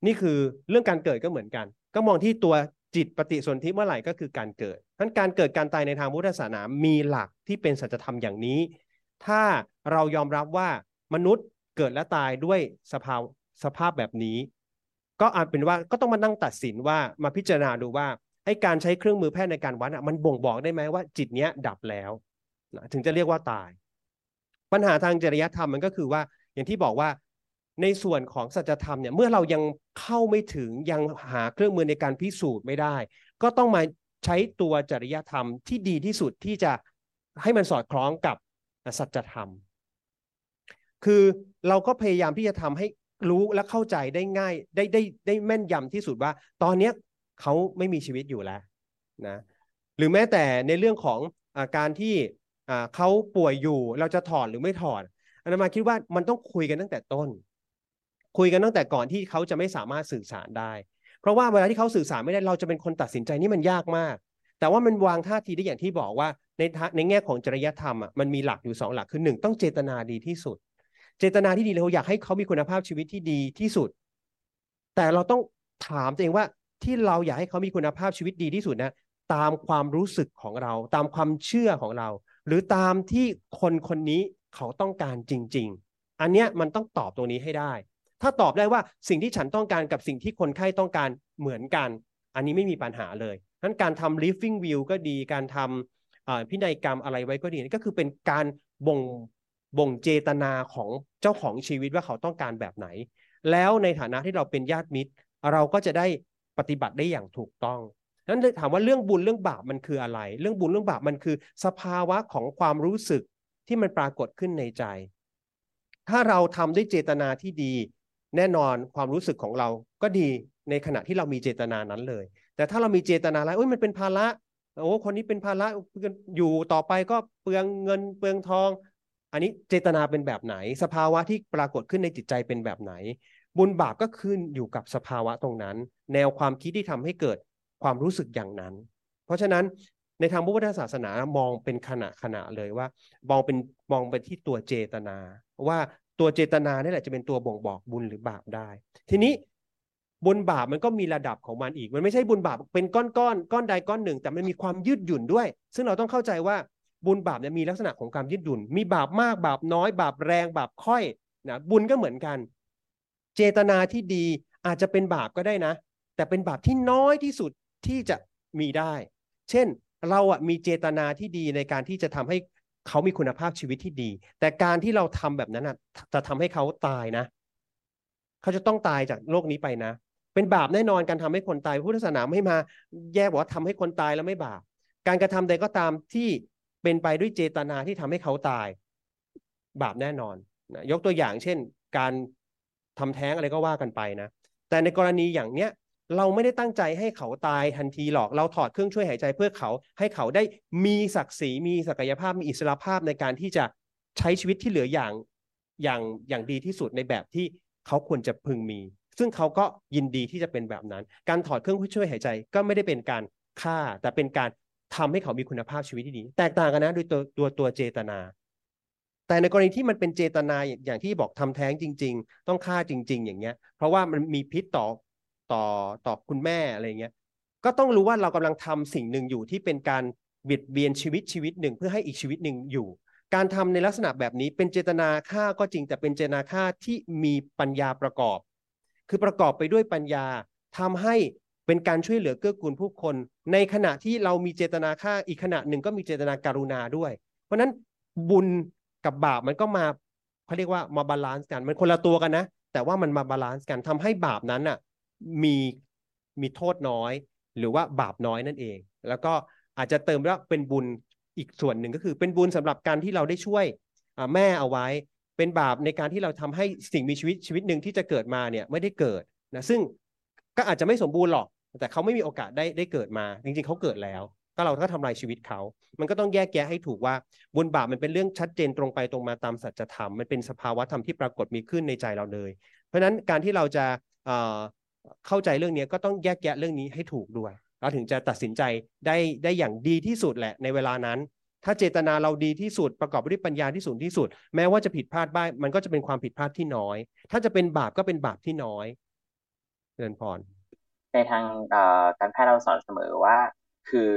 นี่คือเรื่องการเกิดก็เหมือนกัน ก็มองที่ตัวจิตปฏิสนธิเมื่อไหร่ก็คือการเกิดทั้นการเกิดการตายในทางพุทธศาสนามีหลักที่เป็นสัจธรรมอย่างนี้ ถ้าเรายอมรับว่ามนุษย์เกิดและตายด้วยสภาวสภาพแบบนี้ ก็อาจเป็นว่าก็ต้องมานั่งตัดสินว่ามาพิจารณาดูว่าไอ้การใช้เครื่องมือแพทย์ในการวัดมันบ่งบอกได้ไหมว่าจิตเนี้ยดับแล้ว ถึงจะเรียกว่าตาย ปัญหาทางจริยธรรมมันก็คือว่า อย่างที่บอกว่าในส่วนของสัจธรรมเนี่ยเมื่อเรายังเข้าไม่ถึงยังหาเครื่องมือในการพิสูจน์ไม่ได้ ก็ต้องมาใช้ตัวจริยธรรมที่ดีที่สุดที่จะให้มันสอดคล้องกับสัจธรรม คือเราก็พยายามที่จะทำให้รู้และเข้าใจได้ง่ายได้ได้ได้แม่นยำที่สุดว่า ตอนนี้เขาไม่มีชีวิตอยู่แล้วนะหรือแม้แต่ในเรื่องของอาการที่ เขาป่วยอยู่เราจะถอดหรือไม่ถอดอาตมาคิดว่ามันต้องคุยกันตั้งแต่ต้น คุยกันตั้งแต่ก่อนที่เขาจะไม่สามารถสื่อสารได้ เพราะว่าเวลาที่เขาสื่อสารไม่ได้เราจะเป็นคนตัดสินใจนี่มันยากมาก แต่ว่ามันวางท่าทีได้อย่างที่บอกว่าในในแง่ของจริยธรรมอะมันมีหลักอยู่สองหลักคือหนึ่งต้องเจตนาดีที่สุด เจตนาที่ดีเราอยากให้เขามีคุณภาพชีวิตที่ดีที่สุด แต่เราต้องถามตัวเองว่าที่เราอยากให้เขามีคุณภาพชีวิตดีที่สุดนะตามความรู้สึกของเรา ตามความเชื่อของเรา หรือตามที่คนคนนี้เขาต้องการจริง ๆ อันเนี้ยมันต้องตอบตรงนี้ให้ได้ ถ้าตอบได้ว่าสิ่งที่ฉันต้องการกับสิ่งที่คนไข้ต้องการเหมือนกัน อันนี้ไม่มีปัญหาเลยนั้นการทำ living will ก็ดีการทำพินัยกรรมอะไรไว้ก็ดีก็คือเป็นการบ่งบ่งเจตนาของเจ้าของชีวิตว่าเขาต้องการแบบไหน แล้วในฐานะที่เราเป็นญาติมิตร เราก็จะได้ปฏิบัติได้อย่างถูกต้อง นั้นถามว่าเรื่องบุญเรื่องบาปมันคืออะไร เรื่องบุญเรื่องบาปมันคือ สภาวะของความรู้สึกที่มันปรากฏขึ้นในใจ ถ้าเราทำด้วยเจตนาที่ดี แน่นอนความรู้สึกของเราก็ดีในขณะที่เรามีเจตนานั้นเลย แต่ถ้าเรามีเจตนาแล้วเอ้ยมันเป็นภาระโอ้คนนี้เป็นภาระอยู่ต่อไปก็เปลืองเงินเปลืองทอง อันนี้เจตนาเป็นแบบไหน สภาวะที่ปรากฏขึ้นในจิตใจเป็นแบบไหน บุญบาปก็ขึ้นอยู่กับสภาวะตรงนั้น แนวความคิดที่ทำให้เกิด ความรู้สึกอย่างนั้น เพราะฉะนั้นในทางพุทธศาสนามองเป็นขณะขณะเลยว่า มองเป็นมองไปที่ตัวเจตนา ว่าตัวเจตนานี่แหละจะเป็นตัวบ่งบอกบุญหรือบาปได้ ทีนี้บุญบาปมันก็มีระดับของมันอีก มันไม่ใช่บุญบาปเป็นก้อนก้อนก้อนใดก้อนหนึ่ง แต่มันมีความยืดหยุ่นด้วย ซึ่งเราต้องเข้าใจว่าบุญบาปเนี่ยมีลักษณะของการยืดหยุ่น มีบาปมากบาปน้อย บาปแรงบาปค่อยนะบุญก็เหมือนกัน เจตนาที่ดีอาจจะเป็นบาปก็ได้นะ แต่เป็นบาปที่น้อยที่สุด ที่จะมีได้ เช่นเราอะมีเจตนาที่ดีในการที่จะทำให้เขามีคุณภาพชีวิตที่ดี แต่การที่เราทำแบบนั้นอะจะทำให้เขาตายนะ เขาจะต้องตายจากโลกนี้ไปนะ เป็นบาปแน่นอนการทำให้คนตายพุทธศาสนาไม่มา แยกบอกว่าทำให้คนตายแล้วไม่บาปการกระทำใดก็ตามที่เป็นไปด้วยเจตนาที่ทำให้เขาตาย บาปแน่นอนนะยกตัวอย่างเช่น การทำแท้งอะไรก็ว่ากันไปนะ แต่ในกรณีอย่างเนี้ย เราไม่ได้ตั้งใจให้เขาตายทันทีหรอก เราถอดเครื่องช่วยหายใจเพื่อเขา ให้เขาได้มีศักดิ์ศรี มีศักยภาพ มีอิสรภาพในการที่จะใช้ชีวิตที่เหลืออย่างอย่างอย่างดีที่สุดในแบบที่เขาควรจะพึงมี ซึ่งเขาก็ยินดีที่จะเป็นแบบนั้น การถอดเครื่องช่วยหายใจก็ไม่ได้เป็นการฆ่า แต่เป็นการทำให้เขามีคุณภาพชีวิตที่ดี แตกต่างกันนะโดยตัวตัวตัวเจตนา แต่ในกรณีที่มันเป็นเจตนาอย่างที่บอกทำแท้งจริง ๆ ต้องฆ่าจริง ๆ อย่างเงี้ย เพราะว่ามันมีพิษต่อ ต่อต่อคุณแม่อะไรเงี้ยก็ต้องรู้ว่าเรากำลังทำสิ่งหนึ่งอยู่ที่เป็นการเบียดเบียนชีวิตชีวิตหนึ่งเพื่อให้อีกชีวิตหนึ่งอยู่ การทำในลักษณะแบบนี้เป็นเจตนาฆ่าก็จริง แต่เป็นเจตนาฆ่าที่มีปัญญาประกอบ คือประกอบไปด้วยปัญญาทำให้เป็นการช่วยเหลือเกื้อกูลผู้คน ในขณะที่เรามีเจตนาฆ่าอีกขณะหนึ่งก็มีเจตนากรุณาด้วย เพราะนั้นบุญกับบาปมันก็มาเขาเรียกว่ามา balance กันมันคนละตัวกันนะ แต่ว่ามันมา balance กันทำให้บาปนั้นอะ มีมีโทษน้อย หรือว่าบาปน้อยนั่นเอง แล้วก็อาจจะเติมว่าเป็นบุญอีกส่วนหนึ่งก็คือ เป็นบุญสำหรับการที่เราได้ช่วยแม่เอาไว้ เป็นบาปในการที่เราทำให้สิ่งมีชีวิตชีวิตหนึ่งที่จะเกิดมาเนี่ยไม่ได้เกิดนะซึ่งก็อาจจะไม่สมบูรณ์หรอก แต่เขาไม่มีโอกาสได้ได้เกิดมา จริง ๆเขาเกิดแล้ว ก็เราก็ทำลายชีวิตเขา มันก็ต้องแยกแยะให้ถูกว่าบุญบาปมันเป็นเรื่องชัดเจนตรงไปตรงมาตามสัจธรรม มันเป็นสภาวะธรรมที่ปรากฏมีขึ้นในใจเราเลย เพราะฉะนั้นการที่เราจะ เข้าใจเรื่องนี้ก็ต้องแยกแยะเรื่องนี้ให้ถูกด้วย เราถึงจะตัดสินใจได้ได้อย่างดีที่สุดแหละในเวลานั้น ถ้าเจตนาเราดีที่สุดประกอบด้วยปัญญาที่สูงที่สุด แม้ว่าจะผิดพลาดบ้างมันก็จะเป็นความผิดพลาดที่น้อย ถ้าจะเป็นบาปก็เป็นบาปที่น้อยเรินพรในทางการแพทย์เราสอนเสมอว่า คือ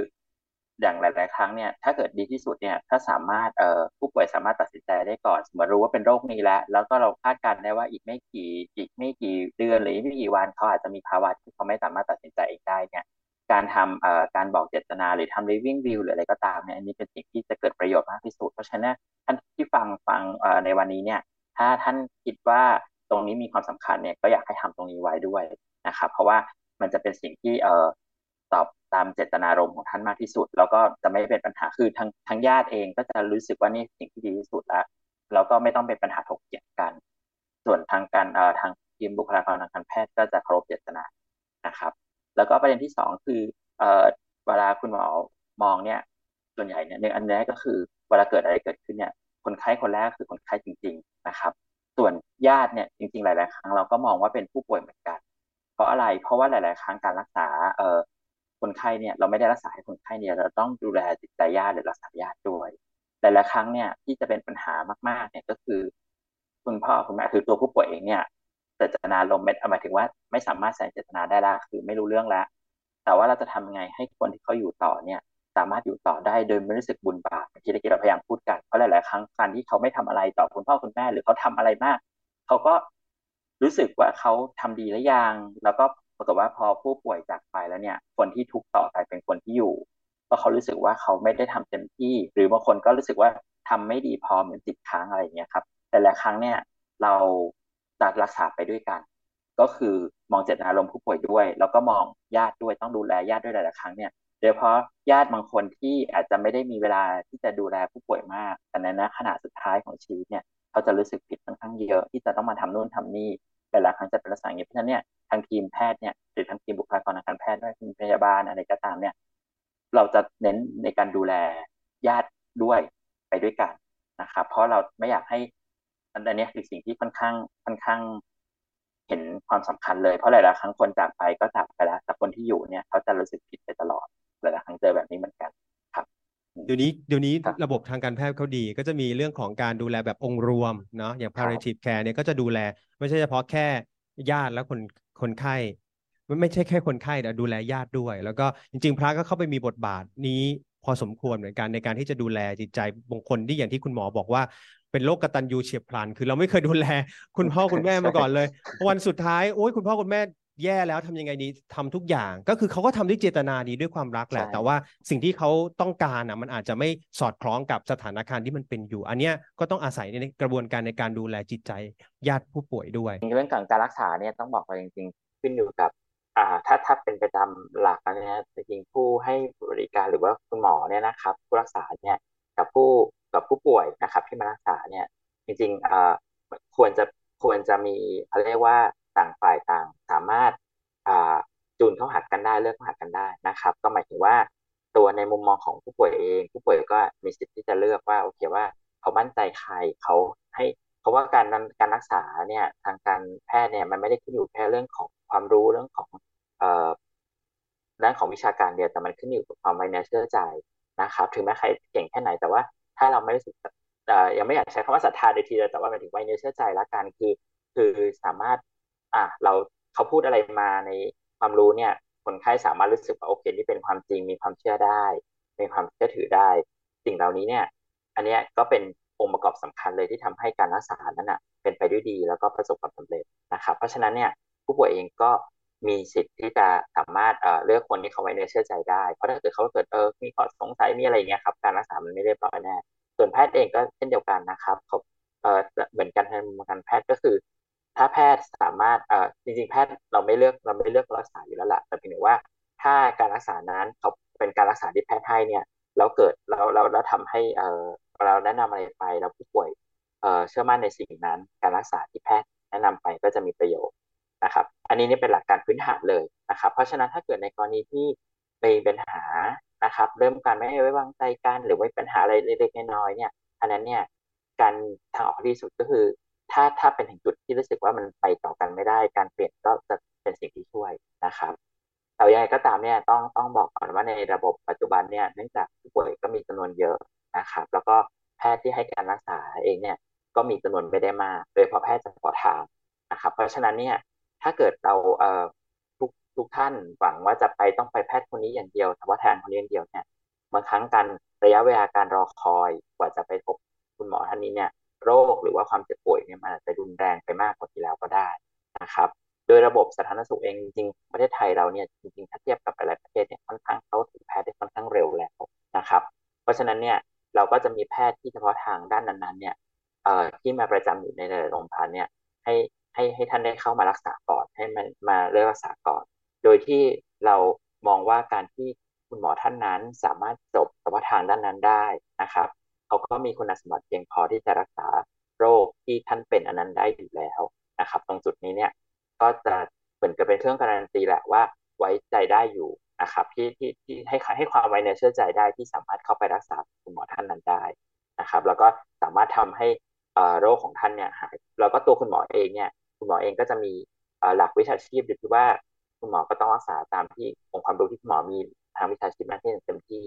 อย่างหลาย ๆ ครั้งเนี่ยถ้าเกิดดีที่สุดเนี่ยถ้าสามารถเอ่อผู้ป่วยสามารถตัดสินใจได้ก่อนสมมติรู้ว่าเป็นโรคนี้แล้ว แล้วก็เราคาดการณ์ได้ว่าอีกไม่กี่อีกไม่กี่เดือนหรือไม่กี่วันเขาอาจจะมีภาวะที่เขาไม่สามารถตัดสินใจเองได้เนี่ยการทำเอ่อการบอกเจตนาหรือทำ living will หรืออะไรก็ตามเนี่ยอันนี้เป็นสิ่งที่จะเกิดประโยชน์มากที่สุด เพราะฉะนั้นท่านที่ฟังฟังเอ่อในวันนี้เนี่ยถ้าท่านคิดว่าตรงนี้มีความสำคัญเนี่ยก็อยากให้ทำตรงนี้ไว้ด้วยนะครับเพราะว่ามันจะเป็นสิ่งที่เอ่อตอบ ตามเจตนารมณ์ของท่านมากที่สุด แล้วก็จะไม่เป็นปัญหาคือทางทางญาติเองก็จะรู้สึกว่านี่สิ่งที่ดีที่สุดแล้วแล้วก็ไม่ต้องเป็นปัญหาถกเถียงกัน ส่วนทางการเอ่อทางทีมบุคลากรทางการแพทย์ก็จะเคารพเจตนานะครับ แล้วก็ประเด็นที่สองคือเอ่อเวลาคุณหมอมองเนี่ยส่วนใหญ่เนี่ยหนึ่งอันแรกก็คือเวลาเกิดอะไรเกิดขึ้นเนี่ยคนไข้คนแรกคือคนไข้จริง ๆนะครับ ส่วนญาติเนี่ยจริง ๆ หลาย ๆ ครั้งเราก็มองว่าเป็นผู้ป่วยเหมือนกัน เพราะอะไรเพราะว่าหลาย ๆ ครั้งการรักษาเอ่อ คนไข้เนี่ยเราไม่ได้รักษาให้คนไข้เนี่ยเราต้องดูแลจิตใจญาติหรือรักษาญาติด้วย แต่ละครั้งเนี่ยที่จะเป็นปัญหามากๆเนี่ยก็คือ คุณพ่อคุณแม่คือตัวผู้ป่วยเองเนี่ยเจตนาลมไม่หมายถึงว่าไม่สามารถแสดงเจตนาได้ละคือไม่รู้เรื่องแล้วแต่ว่าเราจะทำยังไงให้คนที่เขาอยู่ต่อเนี่ยสามารถอยู่ต่อได้โดยไม่รู้สึกบุญบาปที่เราพยายามพูดกันเพราะหลาย ๆ ครั้งการที่เขาไม่ทำอะไรต่อคุณพ่อคุณแม่หรือเขาทำอะไรมาก เขาก็รู้สึกว่าเขาทำดีแล้วยังแล้วก็ ปรากฏว่าพอผู้ป่วยจากไปแล้วเนี่ย คนที่ทุกต่อกลายเป็นคนที่อยู่เพราะเขารู้สึกว่าเขาไม่ได้ทำเต็มที่ หรือบางคนก็รู้สึกว่าทำไม่ดีพอเหมือนติดค้างอะไรอย่างเงี้ยครับ แต่ละครั้งเนี่ยเราจะรักษาไปด้วยกัน ก็คือมองเจตนารมณ์ผู้ป่วยด้วย แล้วก็มองญาติด้วยต้องดูแลญาติด้วยหลายๆครั้งเนี่ยโดยเฉพาะญาติบางคนที่อาจจะไม่ได้มีเวลาที่จะดูแลผู้ป่วยมากแต่ในขณะสุดท้ายของชีวิตเนี่ยเขาจะรู้สึกผิดค่อนข้างเยอะที่จะต้องมาทำนู่นทำนี่ แต่ละครั้งจะเป็นลักษณะอย่างนี้เพราะฉะนั้นเนี่ยทางทีมแพทย์เนี่ยหรือทางทีมบุคลากรทางการแพทย์ด้วยทีมพยาบาลอะไรก็ตามเนี่ย เราจะเน้นในการดูแลญาติด้วยไปด้วยกันนะครับ เพราะเราไม่อยากให้อันนี้คือสิ่งที่ค่อนข้างค่อนข้างเห็นความสำคัญเลยเพราะหลายๆครั้งคนจากไปก็จากไปแล้วแต่คนที่อยู่เนี่ยเขาจะรู้สึกผิดไปตลอดหลายๆครั้งเจอแบบนี้เหมือนกัน เดี๋ยวนี้เดี๋ยวนี้ระบบทางการแพทย์เขาดี ก็จะมีเรื่องของการดูแลแบบองค์รวมเนาะอย่าง palliative care เนี่ยก็จะดูแล ไม่ใช่เฉพาะแค่ญาติและคนคนไข้ไม่ใช่แค่คนไข้แต่ดูแลญาติด้วย แล้วก็จริง ๆ พระก็เข้าไปมีบทบาทนี้พอสมควรเหมือนกันในการที่จะดูแลจิตใจบางคนที่อย่างที่คุณหมอบอกว่า เป็นโรคกตัญญูเฉียบพลัน คือเราไม่เคยดูแล คุณพ่อคุณแม่มาก่อนเลยวันสุดท้ายโอ้ยคุณพ่อคุณแม่ แย่แล้วทำยังไงดีทำทุกอย่างก็คือเขาก็ทำด้วยเจตนาดีด้วยความรักแหละใช่แต่ว่าสิ่งที่เขาต้องการอะมันอาจจะไม่สอดคล้องกับสถานการณ์ที่มันเป็นอยู่ อันเนี้ยก็ต้องอาศัยในกระบวนการในการดูแลจิตใจญาติผู้ป่วยด้วยเรื่องของการรักษาเนี่ยต้องบอกว่าจริงๆ ขึ้นอยู่กับอ่าถ้าถ้าเป็นไปตามหลักแล้วเนี่ยจริงๆผู้ให้บริการหรือว่าคุณหมอเนี่ยนะครับ ผู้รักษาเนี่ยกับผู้กับผู้ป่วยนะครับที่มารักษาเนี่ยจริงๆอ่าควรจะควรจะมีเขาเรียกว่า ต่างฝ่ายต่างสามารถจูนเข้าหากันได้เลือกเข้าหากันได้นะครับ ก็หมายถึงว่าตัวในมุมมองของผู้ป่วยเอง ผู้ป่วยก็มีสิทธิ์ที่จะเลือกว่าโอเคว่าเขามั่นใจใครเขาให้ เพราะว่าการการรักษาเนี่ยทางการแพทย์เนี่ยมันไม่ได้ขึ้นอยู่แค่เรื่องของความรู้เรื่องของเอ่อด้านของวิชาการเดียวแต่มันขึ้นอยู่กับความไว้เนื้อเชื่อใจนะครับ ถึงแม้ใครเก่งแค่ไหนแต่ว่าถ้าเราไม่ได้สึกยังไม่อยากใช้คำว่าศรัทธาในทีเดียวแต่ว่าหมายถึงไว้เนื้อเชื่อใจละกันคือ คือสามารถ อะเราเขาพูดอะไรมาในความรู้เนี่ย คนไข้สามารถรู้สึกว่าโอเคนี่เป็นความจริงมีความเชื่อได้ มีความเชื่อถือได้ สิ่งเหล่านี้เนี่ย อันนี้ก็เป็นองค์ประกอบสำคัญเลยที่ทำให้การรักษานั้นอะเป็นไปด้วยดีแล้วก็ประสบความสำเร็จนะครับ เพราะฉะนั้นเนี่ยผู้ป่วยเองก็มีสิทธิ์ที่จะสามารถเอ่อเลือกคนที่เขาไว้เนื้อเชื่อใจได้ เพราะถ้าเกิดเขาเกิดเออมีข้อสงสัยมีอะไรเงี้ยครับการรักษามันไม่เรียบร้อยแน่ส่วนแพทย์เองก็เช่นเดียวกันนะครับเขาเอ่อเหมือนกันในมุมการแพทย์ก็คือ ถ้าแพทย์สามารถเอ่อจริงๆ แพทย์เราไม่เลือกเราไม่เลือกรักษาอยู่แล้วแหละแต่เพียงแต่ว่าถ้าการรักษานั้นเขาเป็นการรักษาที่แพทย์ให้เนี่ยแล้วเกิดแล้วแล้วแล้วทำให้เอ่อเราแนะนำอะไรไปแล้วผู้ป่วยเอ่อเชื่อมั่นในสิ่งนั้น การรักษาที่แพทย์แนะนำไปก็จะมีประโยชน์นะครับ อันนี้นี่เป็นหลักการพื้นฐานเลยนะครับ เพราะฉะนั้นถ้าเกิดในกรณีที่มีปัญหานะครับ เริ่มการไม่ไว้วางใจกันหรือว่าปัญหาอะไรเล็กๆน้อยๆเนี่ยอันนั้นเนี่ยการทางออกที่สุดก็คือ ถ้าถ้าเป็นถึงจุดที่รู้สึกว่ามันไปต่อกันไม่ได้ การเปลี่ยนก็จะเป็นสิ่งที่ช่วยนะครับแต่ยังไงก็ตามเนี่ยต้องต้องบอกก่อนว่าในระบบปัจจุบันเนี่ยเนื่องจากผู้ป่วยก็มีจำนวนเยอะนะครับ แล้วก็แพทย์ที่ให้การรักษาเองเนี่ยก็มีจำนวนไม่ได้มากโดยเฉพาะแพทย์เฉพาะทางนะครับ เพราะฉะนั้นเนี่ยถ้าเกิดเราเอ่อทุกทุกท่านหวังว่าจะไปต้องไปแพทย์คนนี้อย่างเดียวเฉพาะทางคนนี้อย่างเดียวเนี่ยบางครั้งการระยะเวลาการรอคอยกว่าจะไปพบคุณหมอท่านนี้เนี่ย โรคหรือว่าความเจ็บป่วยเนี่ยมันอาจจะรุนแรงไปมากกว่าที่แล้วก็ได้นะครับ โดยระบบสาธารณสุขเองจริงๆประเทศไทยเราเนี่ยจริงๆถ้าเทียบกับหลายประเทศเนี่ยค่อนข้างเขาถึงแพทย์ได้ค่อนข้างเร็วแล้วนะครับ เพราะฉะนั้นเนี่ยเราก็จะมีแพทย์ที่เฉพาะทางด้านนั้นๆเนี่ยเอ่อที่มาประจำอยู่ในโรงพยาบาลเนี่ยให้ให้ให้ท่านได้เข้ามารักษาก่อนให้มามาเลือกรักษาก่อน โดยที่เรามองว่าการที่คุณหมอท่านนั้นสามารถจบเฉพาะทางด้านนั้นได้นะครับ เขาก็มีคุณสมบัติเพียงพอที่จะรักษาโรคที่ท่านเป็นอันนั้นได้อยู่แล้วนะครับ ตรงจุดนี้เนี่ยก็จะเหมือนกับเป็นเครื่องการันตีแหละว่าไว้ใจได้อยู่นะครับที่ที่ที่ให้ให้ความไว้เนื้อเชื่อใจได้ที่สามารถเข้าไปรักษาคุณหมอท่านนั้นได้นะครับ แล้วก็สามารถทำให้โรคของท่านเนี่ยหายแล้วก็ตัวคุณหมอเองเนี่ยคุณหมอเองก็จะมีหลักวิชาชีพหรือว่าคุณหมอก็ต้องรักษาตามที่องค์ความรู้ที่คุณหมอมีทางวิชาชีพนั้นที่เต็มที่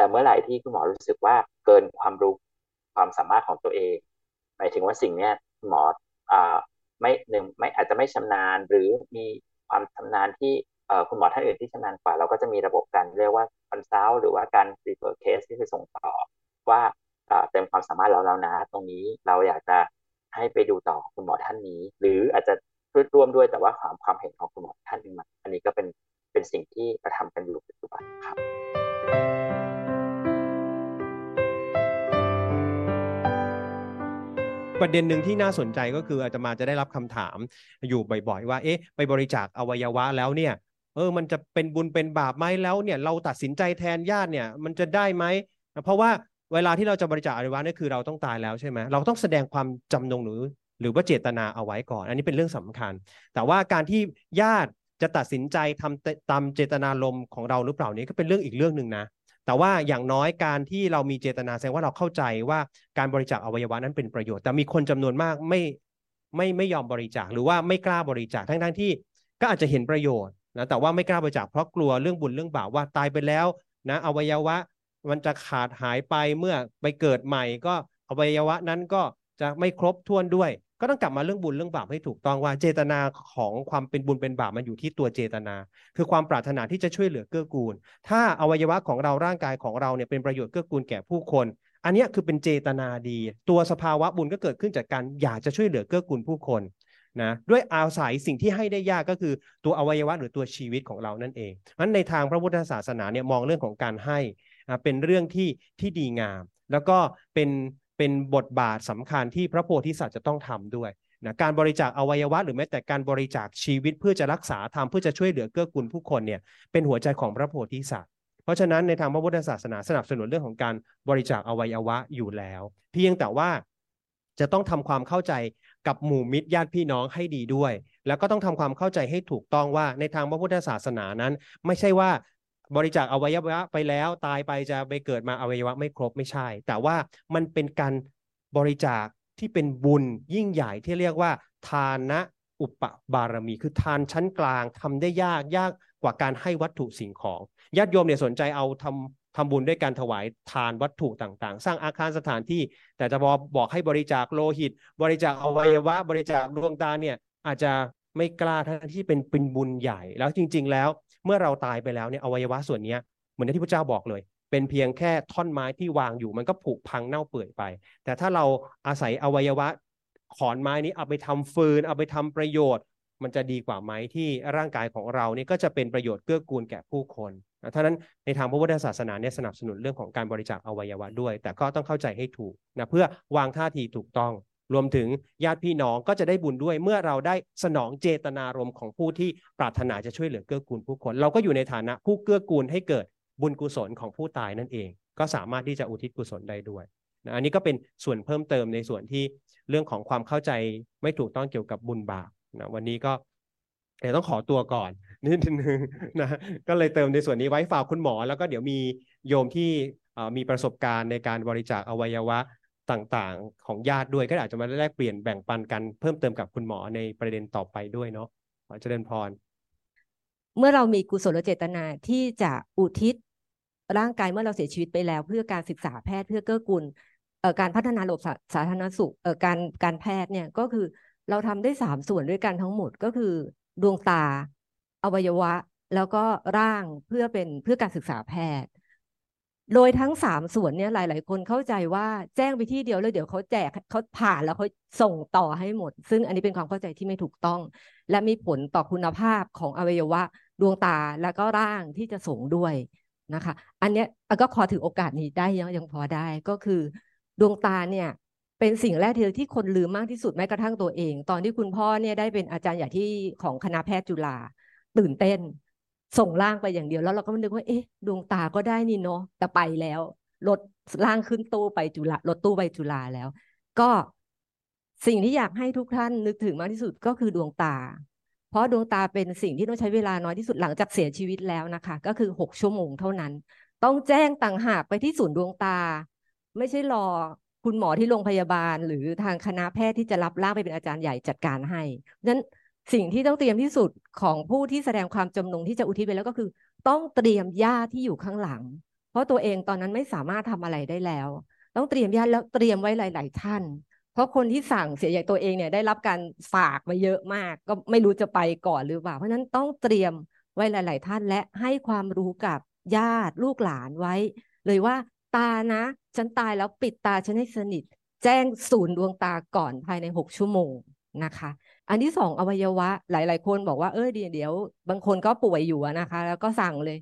แต่เมื่อไหร่ที่คุณหมอรู้สึกว่าเกินความรู้ความสามารถของตัวเองหมายถึงว่าสิ่งเนี้ยหมออ่าไม่หนึ่งไม่อาจจะไม่ชำนาญ หรือมีความชำนาญที่คุณหมอท่านอื่นที่ชำนาญกว่า เราก็จะมีระบบการเรียกว่า consult หรือว่าการ refer case ที่คือส่งต่อว่าเต็มความสามารถเราแล้วนะ ตรงนี้เราอยากจะให้ไปดูต่อคุณหมอท่านนี้ หรืออาจจะร่วมด้วยแต่ว่าความความเห็นของคุณหมอท่านนึงมาอันนี้ก็เป็นเป็นสิ่งที่กระทำกันอยู่ปัจจุบันครับ ประเด็นหนึ่งที่น่าสนใจก็คืออาจจะมาจะได้รับคำถามอยู่บ่อยๆ ว่า เอ๊ะ ไปบริจาคอวัยวะแล้วเนี่ย เออ มันจะเป็นบุญเป็นบาปไหมแล้วเนี่ย เราตัดสินใจแทนญาติเนี่ย มันจะได้ไหม เพราะว่าเวลาที่เราจะบริจาคอวัยวะนี่คือเราต้องตายแล้วใช่ไหมเราต้องแสดงความจำนงหรือหรือว่าเจตนาเอาไว้ก่อน อันนี้เป็นเรื่องสำคัญ แต่ว่าการที่ญาติจะตัดสินใจทำตามเจตนารมณ์ของเราหรือเปล่านี้ก็เป็นเรื่องอีกเรื่องหนึ่งนะ แต่ว่าอย่างน้อยการที่เรามีเจตนาแสดงว่าเราเข้าใจว่าการบริจาคอวัยวะนั้นเป็นประโยชน์ แต่มีคนจำนวนมากไม่ไม่ไม่ยอมบริจาคหรือว่าไม่กล้าบริจาคทั้งทั้งที่ก็อาจจะเห็นประโยชน์นะแต่ว่าไม่กล้าบริจาคเพราะกลัวเรื่องบุญเรื่องบาปว่าตายไปแล้วนะอวัยวะมันจะขาดหายไปเมื่อไปเกิดใหม่ก็อวัยวะนั้นก็จะไม่ครบถ้วนด้วย ก็ต้องกลับมาเรื่องบุญเรื่องบาปให้ถูกต้องว่าเจตนาของความเป็นบุญเป็นบาปมันอยู่ที่ตัวเจตนา คือความปรารถนาที่จะช่วยเหลือเกื้อกูล ถ้าอวัยวะของเราร่างกายของเราเนี่ยเป็นประโยชน์เกื้อกูลแก่ผู้คน อันนี้คือเป็นเจตนาดี ตัวสภาวะบุญก็เกิดขึ้นจากการอยากจะช่วยเหลือเกื้อกูลผู้คนนะด้วยอาศัยสิ่งที่ให้ได้ยากก็คือตัวอวัยวะหรือตัวชีวิตของเรานั่นเองนั้นในทางพระพุทธศาสนาเนี่ยมองเรื่องของการให้เป็นเรื่องที่ที่ดีงาม แล้วก็เป็น เป็นบทบาทสำคัญที่พระโพธิสัตว์จะต้องทำด้วยนะการบริจาคอวัยวะหรือแม้แต่การบริจาคชีวิตเพื่อจะรักษาทำเพื่อจะช่วยเหลือเกื้อกูลผู้คนเนี่ยเป็นหัวใจของพระโพธิสัตว์เพราะฉะนั้นในทางพระพุทธศาสนาสนับสนุนเรื่องของการบริจาคอวัยวะอยู่แล้ว เพียงแต่ว่าจะต้องทำความเข้าใจกับหมู่มิตรญาติพี่น้องให้ดีด้วย แล้วก็ต้องทำความเข้าใจให้ถูกต้องว่าในทางพระพุทธศาสนานั้น ไม่ใช่ว่า บริจาคอวัยวะไปแล้วตายไปจะไปเกิดมาอวัยวะไม่ครบไม่ใช่ แต่ว่ามันเป็นการบริจาคที่เป็นบุญยิ่งใหญ่ที่เรียกว่าทานะอุปบารมี คือทานชั้นกลางทำได้ยากยากกว่าการให้วัตถุสิ่งของญาติโยมเนี่ยสนใจเอาทำทำบุญด้วยการถวายทานวัตถุต่างๆ สร้างอาคารสถานที่ แต่จะบอกบอกให้บริจาคโลหิต บริจาคอวัยวะ บริจาคดวงตาเนี่ยอาจจะไม่กล้าทั้งที่เป็นเป็นบุญใหญ่ แล้วจริง ๆ แล้ว เมื่อเราตายไปแล้วเนี่ยอวัยวะส่วนนี้เหมือนที่พระเจ้าบอกเลย เป็นเพียงแค่ท่อนไม้ที่วางอยู่มันก็ผุพังเน่าเปื่อยไป แต่ถ้าเราอาศัยอวัยวะขอนไม้นี้เอาไปทำฟืน เอาไปทำประโยชน์ มันจะดีกว่าไหมที่ร่างกายของเรานี่ก็จะเป็นประโยชน์เกื้อกูลแก่ผู้คนท่านั้นในทางพระพุทธศาสนาเนี่ยสนับสนุนเรื่องของการบริจาคอวัยวะด้วย แต่ก็ต้องเข้าใจให้ถูกนะเพื่อวางท่าทีถูกต้อง รวมถึงญาติพี่น้องก็จะได้บุญด้วย เมื่อเราได้สนองเจตนารมณ์ของผู้ที่ปรารถนาจะช่วยเหลือเกื้อกูลผู้คน เราก็อยู่ในฐานะผู้เกื้อกูลให้เกิดบุญกุศลของผู้ตายนั่นเอง ก็สามารถที่จะอุทิศกุศลได้ด้วยนะอันนี้ก็เป็นส่วนเพิ่มเติมในส่วนที่เรื่องของความเข้าใจไม่ถูกต้องเกี่ยวกับบุญบาปนะวันนี้ก็เดี๋ยวต้องขอตัวก่อนนิดนึงนะก็เลยเติมในส่วนนี้ไว้ฝากคุณหมอ แล้วก็เดี๋ยวมีโยมที่มีประสบการณ์ในการบริจาคอวัยวะ ต่างๆ ของญาติด้วย ก็อาจจะมาแลกเปลี่ยนแบ่งปันกันเพิ่มเติมกับคุณหมอในประเด็นต่อไปด้วยเนาะขอเจริญพร เมื่อเรามีกุศลเจตนาที่จะอุทิศร่างกายเมื่อเราเสียชีวิตไปแล้ว เพื่อการศึกษาแพทย์เพื่อเกื้อกูลการพัฒนาระบบสาธารณสุขการการแพทย์เนี่ยก็คือเราทำได้สามส่วนด้วยกันทั้งหมดก็คือ ดวงตา อวัยวะ แล้วก็ร่างเพื่อเป็นเพื่อการศึกษาแพทย์ โดยทั้งสามส่วนเนี่ยหลาย ๆ คนเข้าใจว่าแจ้งไปที่เดียวแล้วเดี๋ยวเขาแจกเขาผ่านแล้วเขาส่งต่อให้หมด ซึ่งอันนี้เป็นความเข้าใจที่ไม่ถูกต้อง และมีผลต่อคุณภาพของอวัยวะดวงตาแล้วก็ร่างที่จะส่งด้วยนะคะ อันนี้ก็ขอถือโอกาสนี้ได้ยังยังพอได้ก็คือดวงตาเนี่ยเป็นสิ่งแรกที่คนลืมมากที่สุดแม้กระทั่งตัวเอง ตอนที่คุณพ่อเนี่ยได้เป็นอาจารย์ใหญ่ที่ของคณะแพทย์จุฬาตื่นเต้น ส่งร่างไปอย่างเดียวแล้วเราก็นึกว่าเอ๊ะ ดวงตาก็ได้นี่เนาะแต่ไปแล้วรถร่างขึ้นตู้ไปจุฬารถตู้ไปจุฬาแล้ว ก็สิ่งที่อยากให้ทุกท่านนึกถึงมากที่สุดก็คือดวงตา เพราะดวงตาเป็นสิ่งที่ต้องใช้เวลาน้อยที่สุดหลังจากเสียชีวิตแล้วนะคะ ก็คือหกชั่วโมงเท่านั้น ต้องแจ้งต่างหากไปที่ศูนย์ดวงตา ไม่ใช่รอคุณหมอที่โรงพยาบาล หรือทางคณะแพทย์ที่จะรับร่างไปเป็นอาจารย์ใหญ่จัดการให้นั้น สิ่งที่ต้องเตรียมที่สุดของผู้ที่แสดงความจำนงที่จะอุทิศไปแล้วก็คือ ต้องเตรียมญาติที่อยู่ข้างหลัง เพราะตัวเองตอนนั้นไม่สามารถทำอะไรได้แล้ว ต้องเตรียมญาติแล้วเตรียมไว้หลาย ๆ ท่าน เพราะคนที่สั่งเสียอย่ตัวเองเนี่ยได้รับการฝากมาเยอะมาก ก็ไม่รู้จะไปก่อนหรือเปล่า เพราะนั้นต้องเตรียมไว้หลาย ๆ ท่านและให้ความรู้กับญาติลูกหลานไว้ เลยว่าตานะ ฉันตายแล้วปิดตาฉันให้สนิท แจ้งศูนย์ดวงตาก่อนภายในหกชั่วโมงนะคะ อันที่สองอวัยวะ หลาย ๆ คนบอกว่าเออเดี๋ยวเดี๋ยว บางคนก็ป่วยอยู่นะคะ แล้วก็สั่งเลย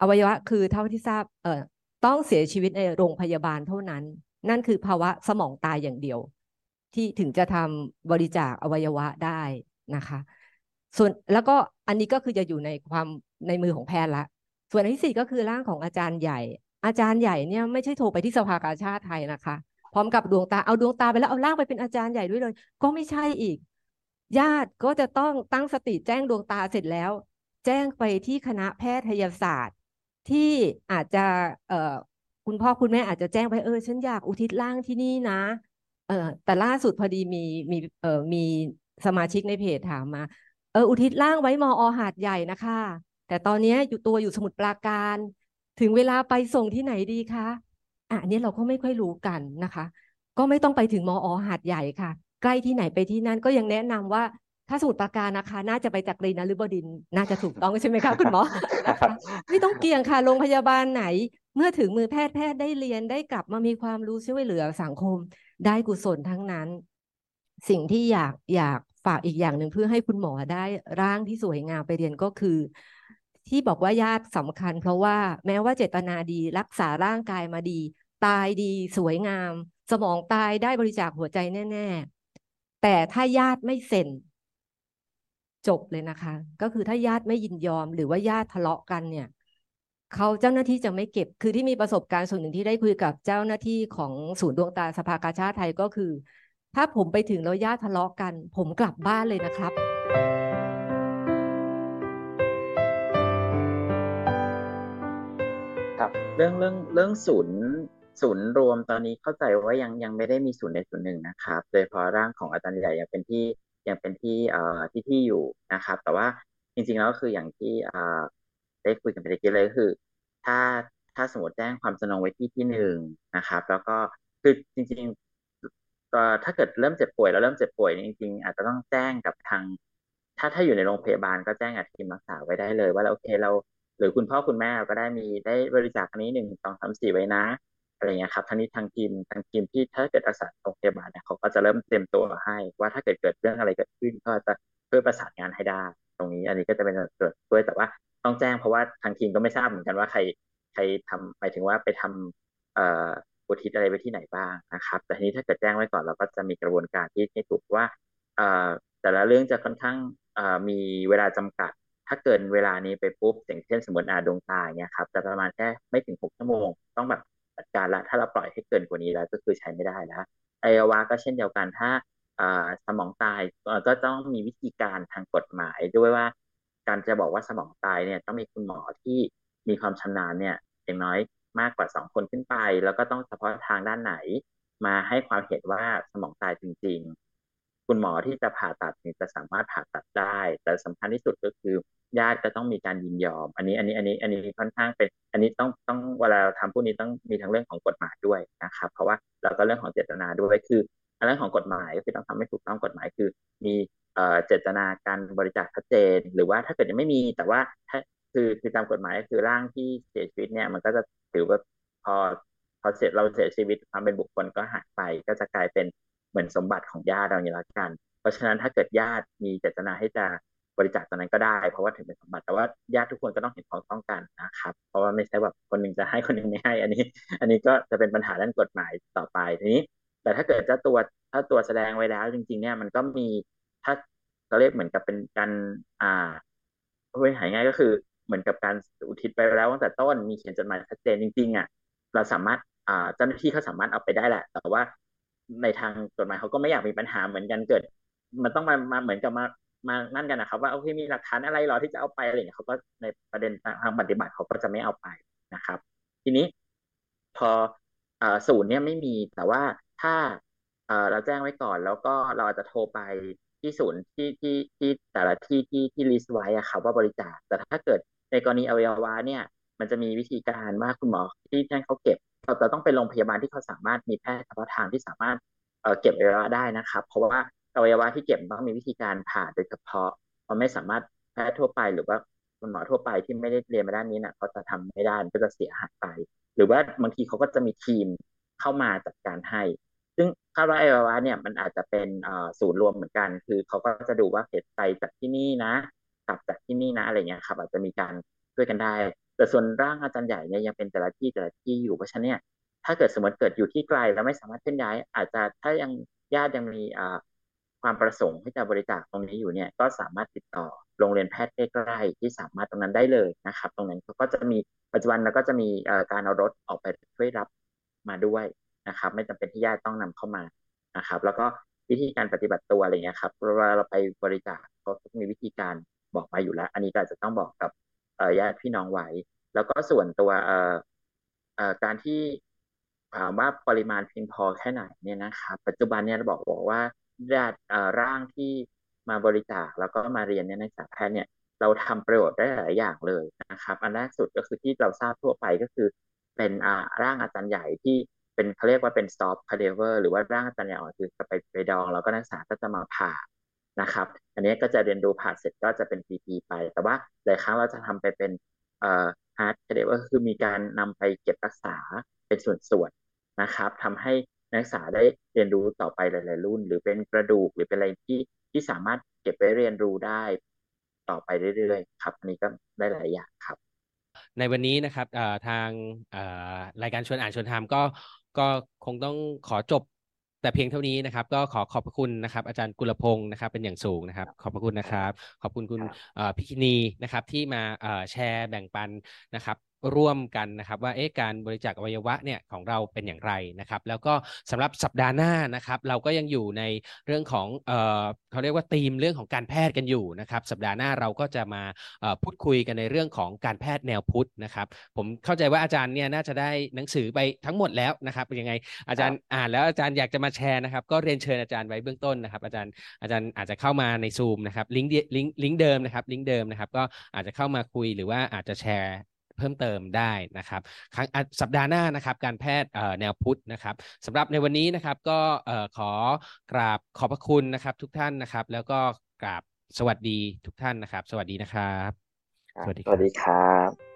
อวัยวะคือเท่าที่ทราบ เออต้องเสียชีวิตในโรงพยาบาลเท่านั้น นั่นคือภาวะสมองตายอย่างเดียว ที่ถึงจะทำบริจาคอวัยวะได้นะคะ ส่วนแล้วก็อันนี้ก็คือจะอยู่ในความในมือของแพทย์ละ ส่วนที่สี่ก็คือร่างของอาจารย์ใหญ่ อาจารย์ใหญ่เนี่ยไม่ใช่โทรไปที่สภากาชาติไทยนะคะ พร้อมกับดวงตาเอาดวงตาไปแล้วเอาร่างไปเป็นอาจารย์ใหญ่ด้วยเลย ก็ไม่ใช่อีก ญาติก็จะต้องตั้งสติแจ้งดวงตาเสร็จแล้ว แจ้งไปที่คณะแพทยศาสตร์ ที่อาจจะเคุณพ่อคุณแม่อาจจะแจ้งไปเออฉันอยากอุทิศร่างที่นี่นะ เออแต่ล่าสุดพอดีมีมีเออมีสมาชิกในเพจถามมา เอออุทิศร่างไว้มออหาดใหญ่นะคะ แต่ตอนนี้อยู่ตัวอยู่สมุทรปราการ ถึงเวลาไปส่งที่ไหนดีคะอันนี้เราก็ไม่ค่อยรู้กันนะคะ ก็ไม่ต้องไปถึงมอหาดใหญ่ค่ะ ใกล้ที่ไหนไปที่นั่นก็ยังแนะนำว่าถ้าสมุทรปราการนะคะ น่าจะไปจากรีนหรือบดินน่าจะถูกต้องใช่ไหมคะคุณหมอไม่ต้องเกี่ยงค่ะโรงพยาบาลไหน เมื่อถึงมือแพทย์แพทย์ได้เรียนได้กลับมามีความรู้ช่วยเหลือสังคม ได้กุศลทั้งนั้น สิ่งที่อยากอยากฝากอีกอย่างหนึ่งเพื่อให้คุณหมอได้ร่างที่สวยงามไปเรียนก็คือ ที่บอกว่าญาติสำคัญ เพราะว่าแม้ว่าเจตนาดี รักษาร่างกายมาดี ตายดีสวยงาม สมองตายได้บริจาคหัวใจแน่ๆ แต่ถ้าญาติไม่เซ็น จบเลยนะคะ ก็คือถ้าญาติไม่ยินยอม หรือว่าญาติทะเลาะกันเนี่ยเขาเจ้าหน้าที่จะไม่เก็บ คือที่มีประสบการณ์ส่วนหนึ่งที่ได้คุยกับเจ้าหน้าที่ของศูนย์ดวงตาสภากาชาติไทยก็คือ ถ้าผมไปถึงแล้วญาติทะเลาะกัน ผมกลับบ้านเลยนะครับครับเรื่องเรื่องเรื่องศูนย์ ศูนย์รวมตอนนี้เข้าใจว่ายังยังไม่ได้มีศูนย์ในศูนย์หนึ่งนะครับ โดยเฉพาะร่างของอาจารย์ใหญ่ยังเป็นที่ยังเป็นที่เอ่อที่ที่อยู่นะครับ แต่ว่าจริงๆแล้วก็คืออย่างที่เอ่อได้คุยกันไปเมื่อกี้เลยก็คือ ถ้าถ้าสมมติแจ้งความจำนงไว้ที่ที่หนึ่งนะครับ แล้วก็คือจริงๆถ้าเกิดเริ่มเจ็บป่วยแล้วเริ่มเจ็บป่วยจริงๆอาจจะต้องแจ้งกับทาง ถ้าถ้าอยู่ในโรงพยาบาลก็แจ้งกับทีมรักษาไว้ได้เลย ว่าเราโอเคเรา หรือคุณพ่อคุณแม่ก็ได้มีได้บริจาคอันนี้หนึ่งสองสามสี่ไว้นะ อะไรเงี้ยครับทั้งนี้ทางทีมทางทีมที่ถ้าเกิดรักษาโรงพยาบาลเนี่ยเขาก็จะเริ่มเตรียมตัวให้ ว่าถ้าเกิดเกิดเรื่องอะไรเกิดขึ้น ก็จะเพื่อประสานงานให้ได้ ตรงนี้อันนี้ก็จะเป็นส่วนด้วยแต่ว่าต้องแจ้งเพราะว่าทางทีมก็ไม่ทราบเหมือนกันว่าใครใครทำหมายถึงว่าไปทำเอ่ออุทิศอะไรไว้ที่ไหนบ้างนะครับ แต่ทีนี้ถ้าเกิดแจ้งไว้ก่อนเราก็จะมีกระบวนการที่ที่ถูกว่าเอ่อแต่ละเรื่องจะค่อนข้างเอ่อมีเวลาจำกัด ถ้าเกินเวลานี้ไปปุ๊บอย่างเช่นสมมติอาดวงตาเนี่ยครับจะประมาณแค่ไม่ถึงหกชั่วโมง ต้องแบบ จัดการละถ้าเราปล่อยให้เกินกว่านี้แล้วก็คือใช้ไม่ได้แล้วไอวาก็เช่นเดียวกันถ้าสมองตายก็ต้องมีวิธีการทางกฎหมายด้วยว่า การจะบอกว่าสมองตายเนี่ยต้องมีคุณหมอที่มีความชำนาญเนี่ยอย่างน้อยมากกว่าสองคนขึ้นไป แล้วก็ต้องเฉพาะทางด้านไหน มาให้ความเห็นว่าสมองตายจริง คุณหมอที่จะผ่าตัดเนี่ยจะสามารถผ่าตัดได้ แต่สำคัญที่สุดก็คือญาติก็ต้องมีการยินยอม อันนี้อันนี้อันนี้อันนี้ค่อนข้างเป็น อันนี้ต้องต้องเวลาเราทำพวกนี้ต้องมีทั้งเรื่องของกฎหมายด้วยนะครับ เพราะว่าเราก็เรื่องของเจตนาด้วยคือเรื่องของกฎหมายก็คือต้องทำให้ถูกต้องกฎหมายคือ มีเจตนาการบริจาคชัดเจน หรือว่าถ้าเกิดยังไม่มีแต่ว่าถ้าคือคือตามกฎหมายก็คือร่างที่เสียชีวิตเนี่ยมันก็จะถือว่าพอพอเสร็จเราเสียชีวิตความเป็นบุคคลก็หายไป ก็จะกลายเป็น เหมือนสมบัติของญาติเราอย่างละกัน เพราะฉะนั้นถ้าเกิดญาติมีเจตนาให้จะบริจาคตอนนั้นก็ได้ เพราะว่าถึงเป็นสมบัติแต่ว่าญาติทุกคนก็ต้องเห็นพ้องต้องกันนะครับ เพราะว่าไม่ใช่แบบคนหนึ่งจะให้คนหนึ่งไม่ให้ อันนี้ อันนี้ก็จะเป็นปัญหาด้านกฎหมายต่อไปทีนี้ แต่ถ้าเกิดเจ้าตัวถ้าตัวแสดงไว้แล้วจริง ๆ เนี่ยมันก็มีถ้าเราเรียกเหมือนกับเป็นการอ่าพูดหายง่ายก็คือเหมือนกับการอุทิศไปแล้วตั้งแต่ต้นมีเขียนจดหมายชัดเจนจริงๆอะเราสามารถอ่าเจ้าหน้าที่เขาสามารถเอาไปได้แหละ แต่ว่า ในทางกฎหมายเขาก็ไม่อยากมีปัญหาเหมือนกันเกิด มันต้องมามาเหมือนกับมามานั่นกันนะครับ ว่าโอเคมีหลักฐานอะไรหรอที่จะเอาไปอะไรเงี้ยเขาก็ในประเด็นทางปฏิบัติเขาก็จะไม่เอาไปนะครับ ทีนี้พอศูนย์เนี่ยไม่มีแต่ว่าถ้าเราแจ้งไว้ก่อน แล้วก็เราอาจจะโทรไปที่ศูนย์ที่ที่ที่แต่ละที่ที่ที่ลิสต์ไว้อะครับว่าบริจาคแต่ถ้าเกิดในกรณีอวัยวะเนี่ย มันจะมีวิธีการว่าคุณหมอที่ท่านเขาเก็บ เราจะต้องไปโรงพยาบาลที่เขาสามารถมีแพทย์เฉพาะทางที่สามารถเก็บอวัยวะได้นะครับ เพราะว่าอวัยวะที่เก็บต้องมีวิธีการผ่าโดยเฉพาะเราไม่สามารถแพทย์ทั่วไปหรือว่าคุณหมอทั่วไปที่ไม่ได้เรียนมาด้านนี้นะเขาจะทำไม่ได้ก็จะเสียหายไป หรือว่าบางทีเขาก็จะมีทีมเข้ามาจัดการให้ ซึ่งคาดว่าไอวาวะเนี่ยมันอาจจะเป็นศูนย์รวมเหมือนกัน คือเขาก็จะดูว่าเหตุไตจากที่นี่นะกลับจากที่นี่นะอะไรเงี้ยครับอาจจะมีการช่วยกันได้ แต่ส่วนร่างอาจารย์ใหญ่เนี่ยยังเป็นแต่ละที่แต่ละที่อยู่เพราะฉะนั้นเนี่ยถ้าเกิดสมมติเกิดอยู่ที่ไกลแล้วไม่สามารถเคลื่อนย้าย อาจจะถ้ายังญาติยังมีความประสงค์ที่จะบริจาคตรงนี้อยู่เนี่ยก็สามารถติดต่อโรงเรียนแพทย์ใกล้ๆที่สามารถตรงนั้นได้เลยนะครับ ตรงนั้นเขาก็จะมีปัจจุบันแล้วก็จะมีการเอารถออกไปช่วยรับมาด้วยนะครับ ไม่จำเป็นที่ญาติต้องนำเข้ามานะครับ แล้วก็วิธีการปฏิบัติตัวอะไรเงี้ยครับเวลาเราไปบริจาคเขาต้องมีวิธีการบอกมาอยู่แล้ว อันนี้ก็จะต้องบอกกับญาติพี่น้องไว้ แล้วก็ส่วนตัวเอ่อการที่ถามว่าปริมาณเพียงพอแค่ไหนเนี่ยนะครับปัจจุบันเนี่ยเราบอกบอกว่าญาติร่างที่มาบริจาคแล้วก็มาเรียนในสาแพทย์เนี่ยเราทำประโยชน์ได้หลายอย่างเลยนะครับ อันแรกสุดก็คือที่เราทราบทั่วไปก็คือ เป็นร่างอาจารย์ใหญ่ที่เป็นเขาเรียกว่าเป็น stop cadaver หรือว่าร่างอาจารย์ใหญ่ออนคือจะไปไปดองแล้วก็นักศึกษาก็จะมาผ่านะครับ อันนี้ก็จะเรียนดูผ่าเสร็จก็จะเป็น PP ไป แต่ว่าหลายครั้งเราจะทำไปเป็น เอ่อ hard cadaver คือมีการนำไปเก็บรักษาเป็นส่วนๆนะครับทำให้นักศึกษาได้เรียนรู้ต่อไปหลาย ๆ รุ่น หรือเป็นกระดูกหรือเป็นอะไรที่ที่สามารถเก็บไว้เรียนรู้ได้ต่อไปเรื่อยๆครับอันนี้ก็ได้หลายอย่างครับ ในวันนี้นะครับทางรายการชวนอ่านชวนทำก็ก็คงต้องขอจบ แต่เพียงเท่านี้นะครับ ก็ขอขอบพระคุณนะครับ อาจารย์กุลพงศ์นะครับ เป็นอย่างสูงนะครับ ขอบพระคุณนะครับ ขอบคุณคุณครับเอ่อพิคินีนะครับ ที่มาเอ่อแชร์แบ่งปันนะครับ ร่วมกันนะครับ ว่าเอ๊ะการบริจาคอวัยวะเนี่ยของเราเป็นอย่างไรนะครับ แล้วก็สำหรับสัปดาห์หน้านะครับ เราก็ยังอยู่ในเรื่องของเอ่อเขาเรียกว่าธีมเรื่องของการแพทย์กันอยู่นะครับ สัปดาห์หน้าเราก็จะมาเอ่อพูดคุยกันในเรื่องของการแพทย์แนวพุทธนะครับ ผมเข้าใจว่าอาจารย์เนี่ยน่าจะได้หนังสือไปทั้งหมดแล้วนะครับยังไงอาจารย์อ่านแล้วอาจารย์อยากจะมาแชร์นะครับ ก็เรียนเชิญอาจารย์ไว้เบื้องต้นนะครับ อาจารย์อาจารย์อาจจะเข้ามาในซูมนะครับลิงก์เดียลิงก์ลิงก์เดิมนะครับลิงก์เดิมนะครับ ก็อาจจะเข้ามาคุยหรือว่าอาจจะแชร์เพิ่มเติมได้นะครับครั้งอะสัปดาห์หน้านะครับ การแพทย์เอ่อแนวพุทธนะครับสำหรับในวันนี้นะครับก็เอ่อขอกราบขอบพระคุณนะครับ ทุกท่านนะครับ แล้วก็กราบสวัสดีทุกท่านนะครับ สวัสดีนะครับครับสวัสดีสวัสดีครับ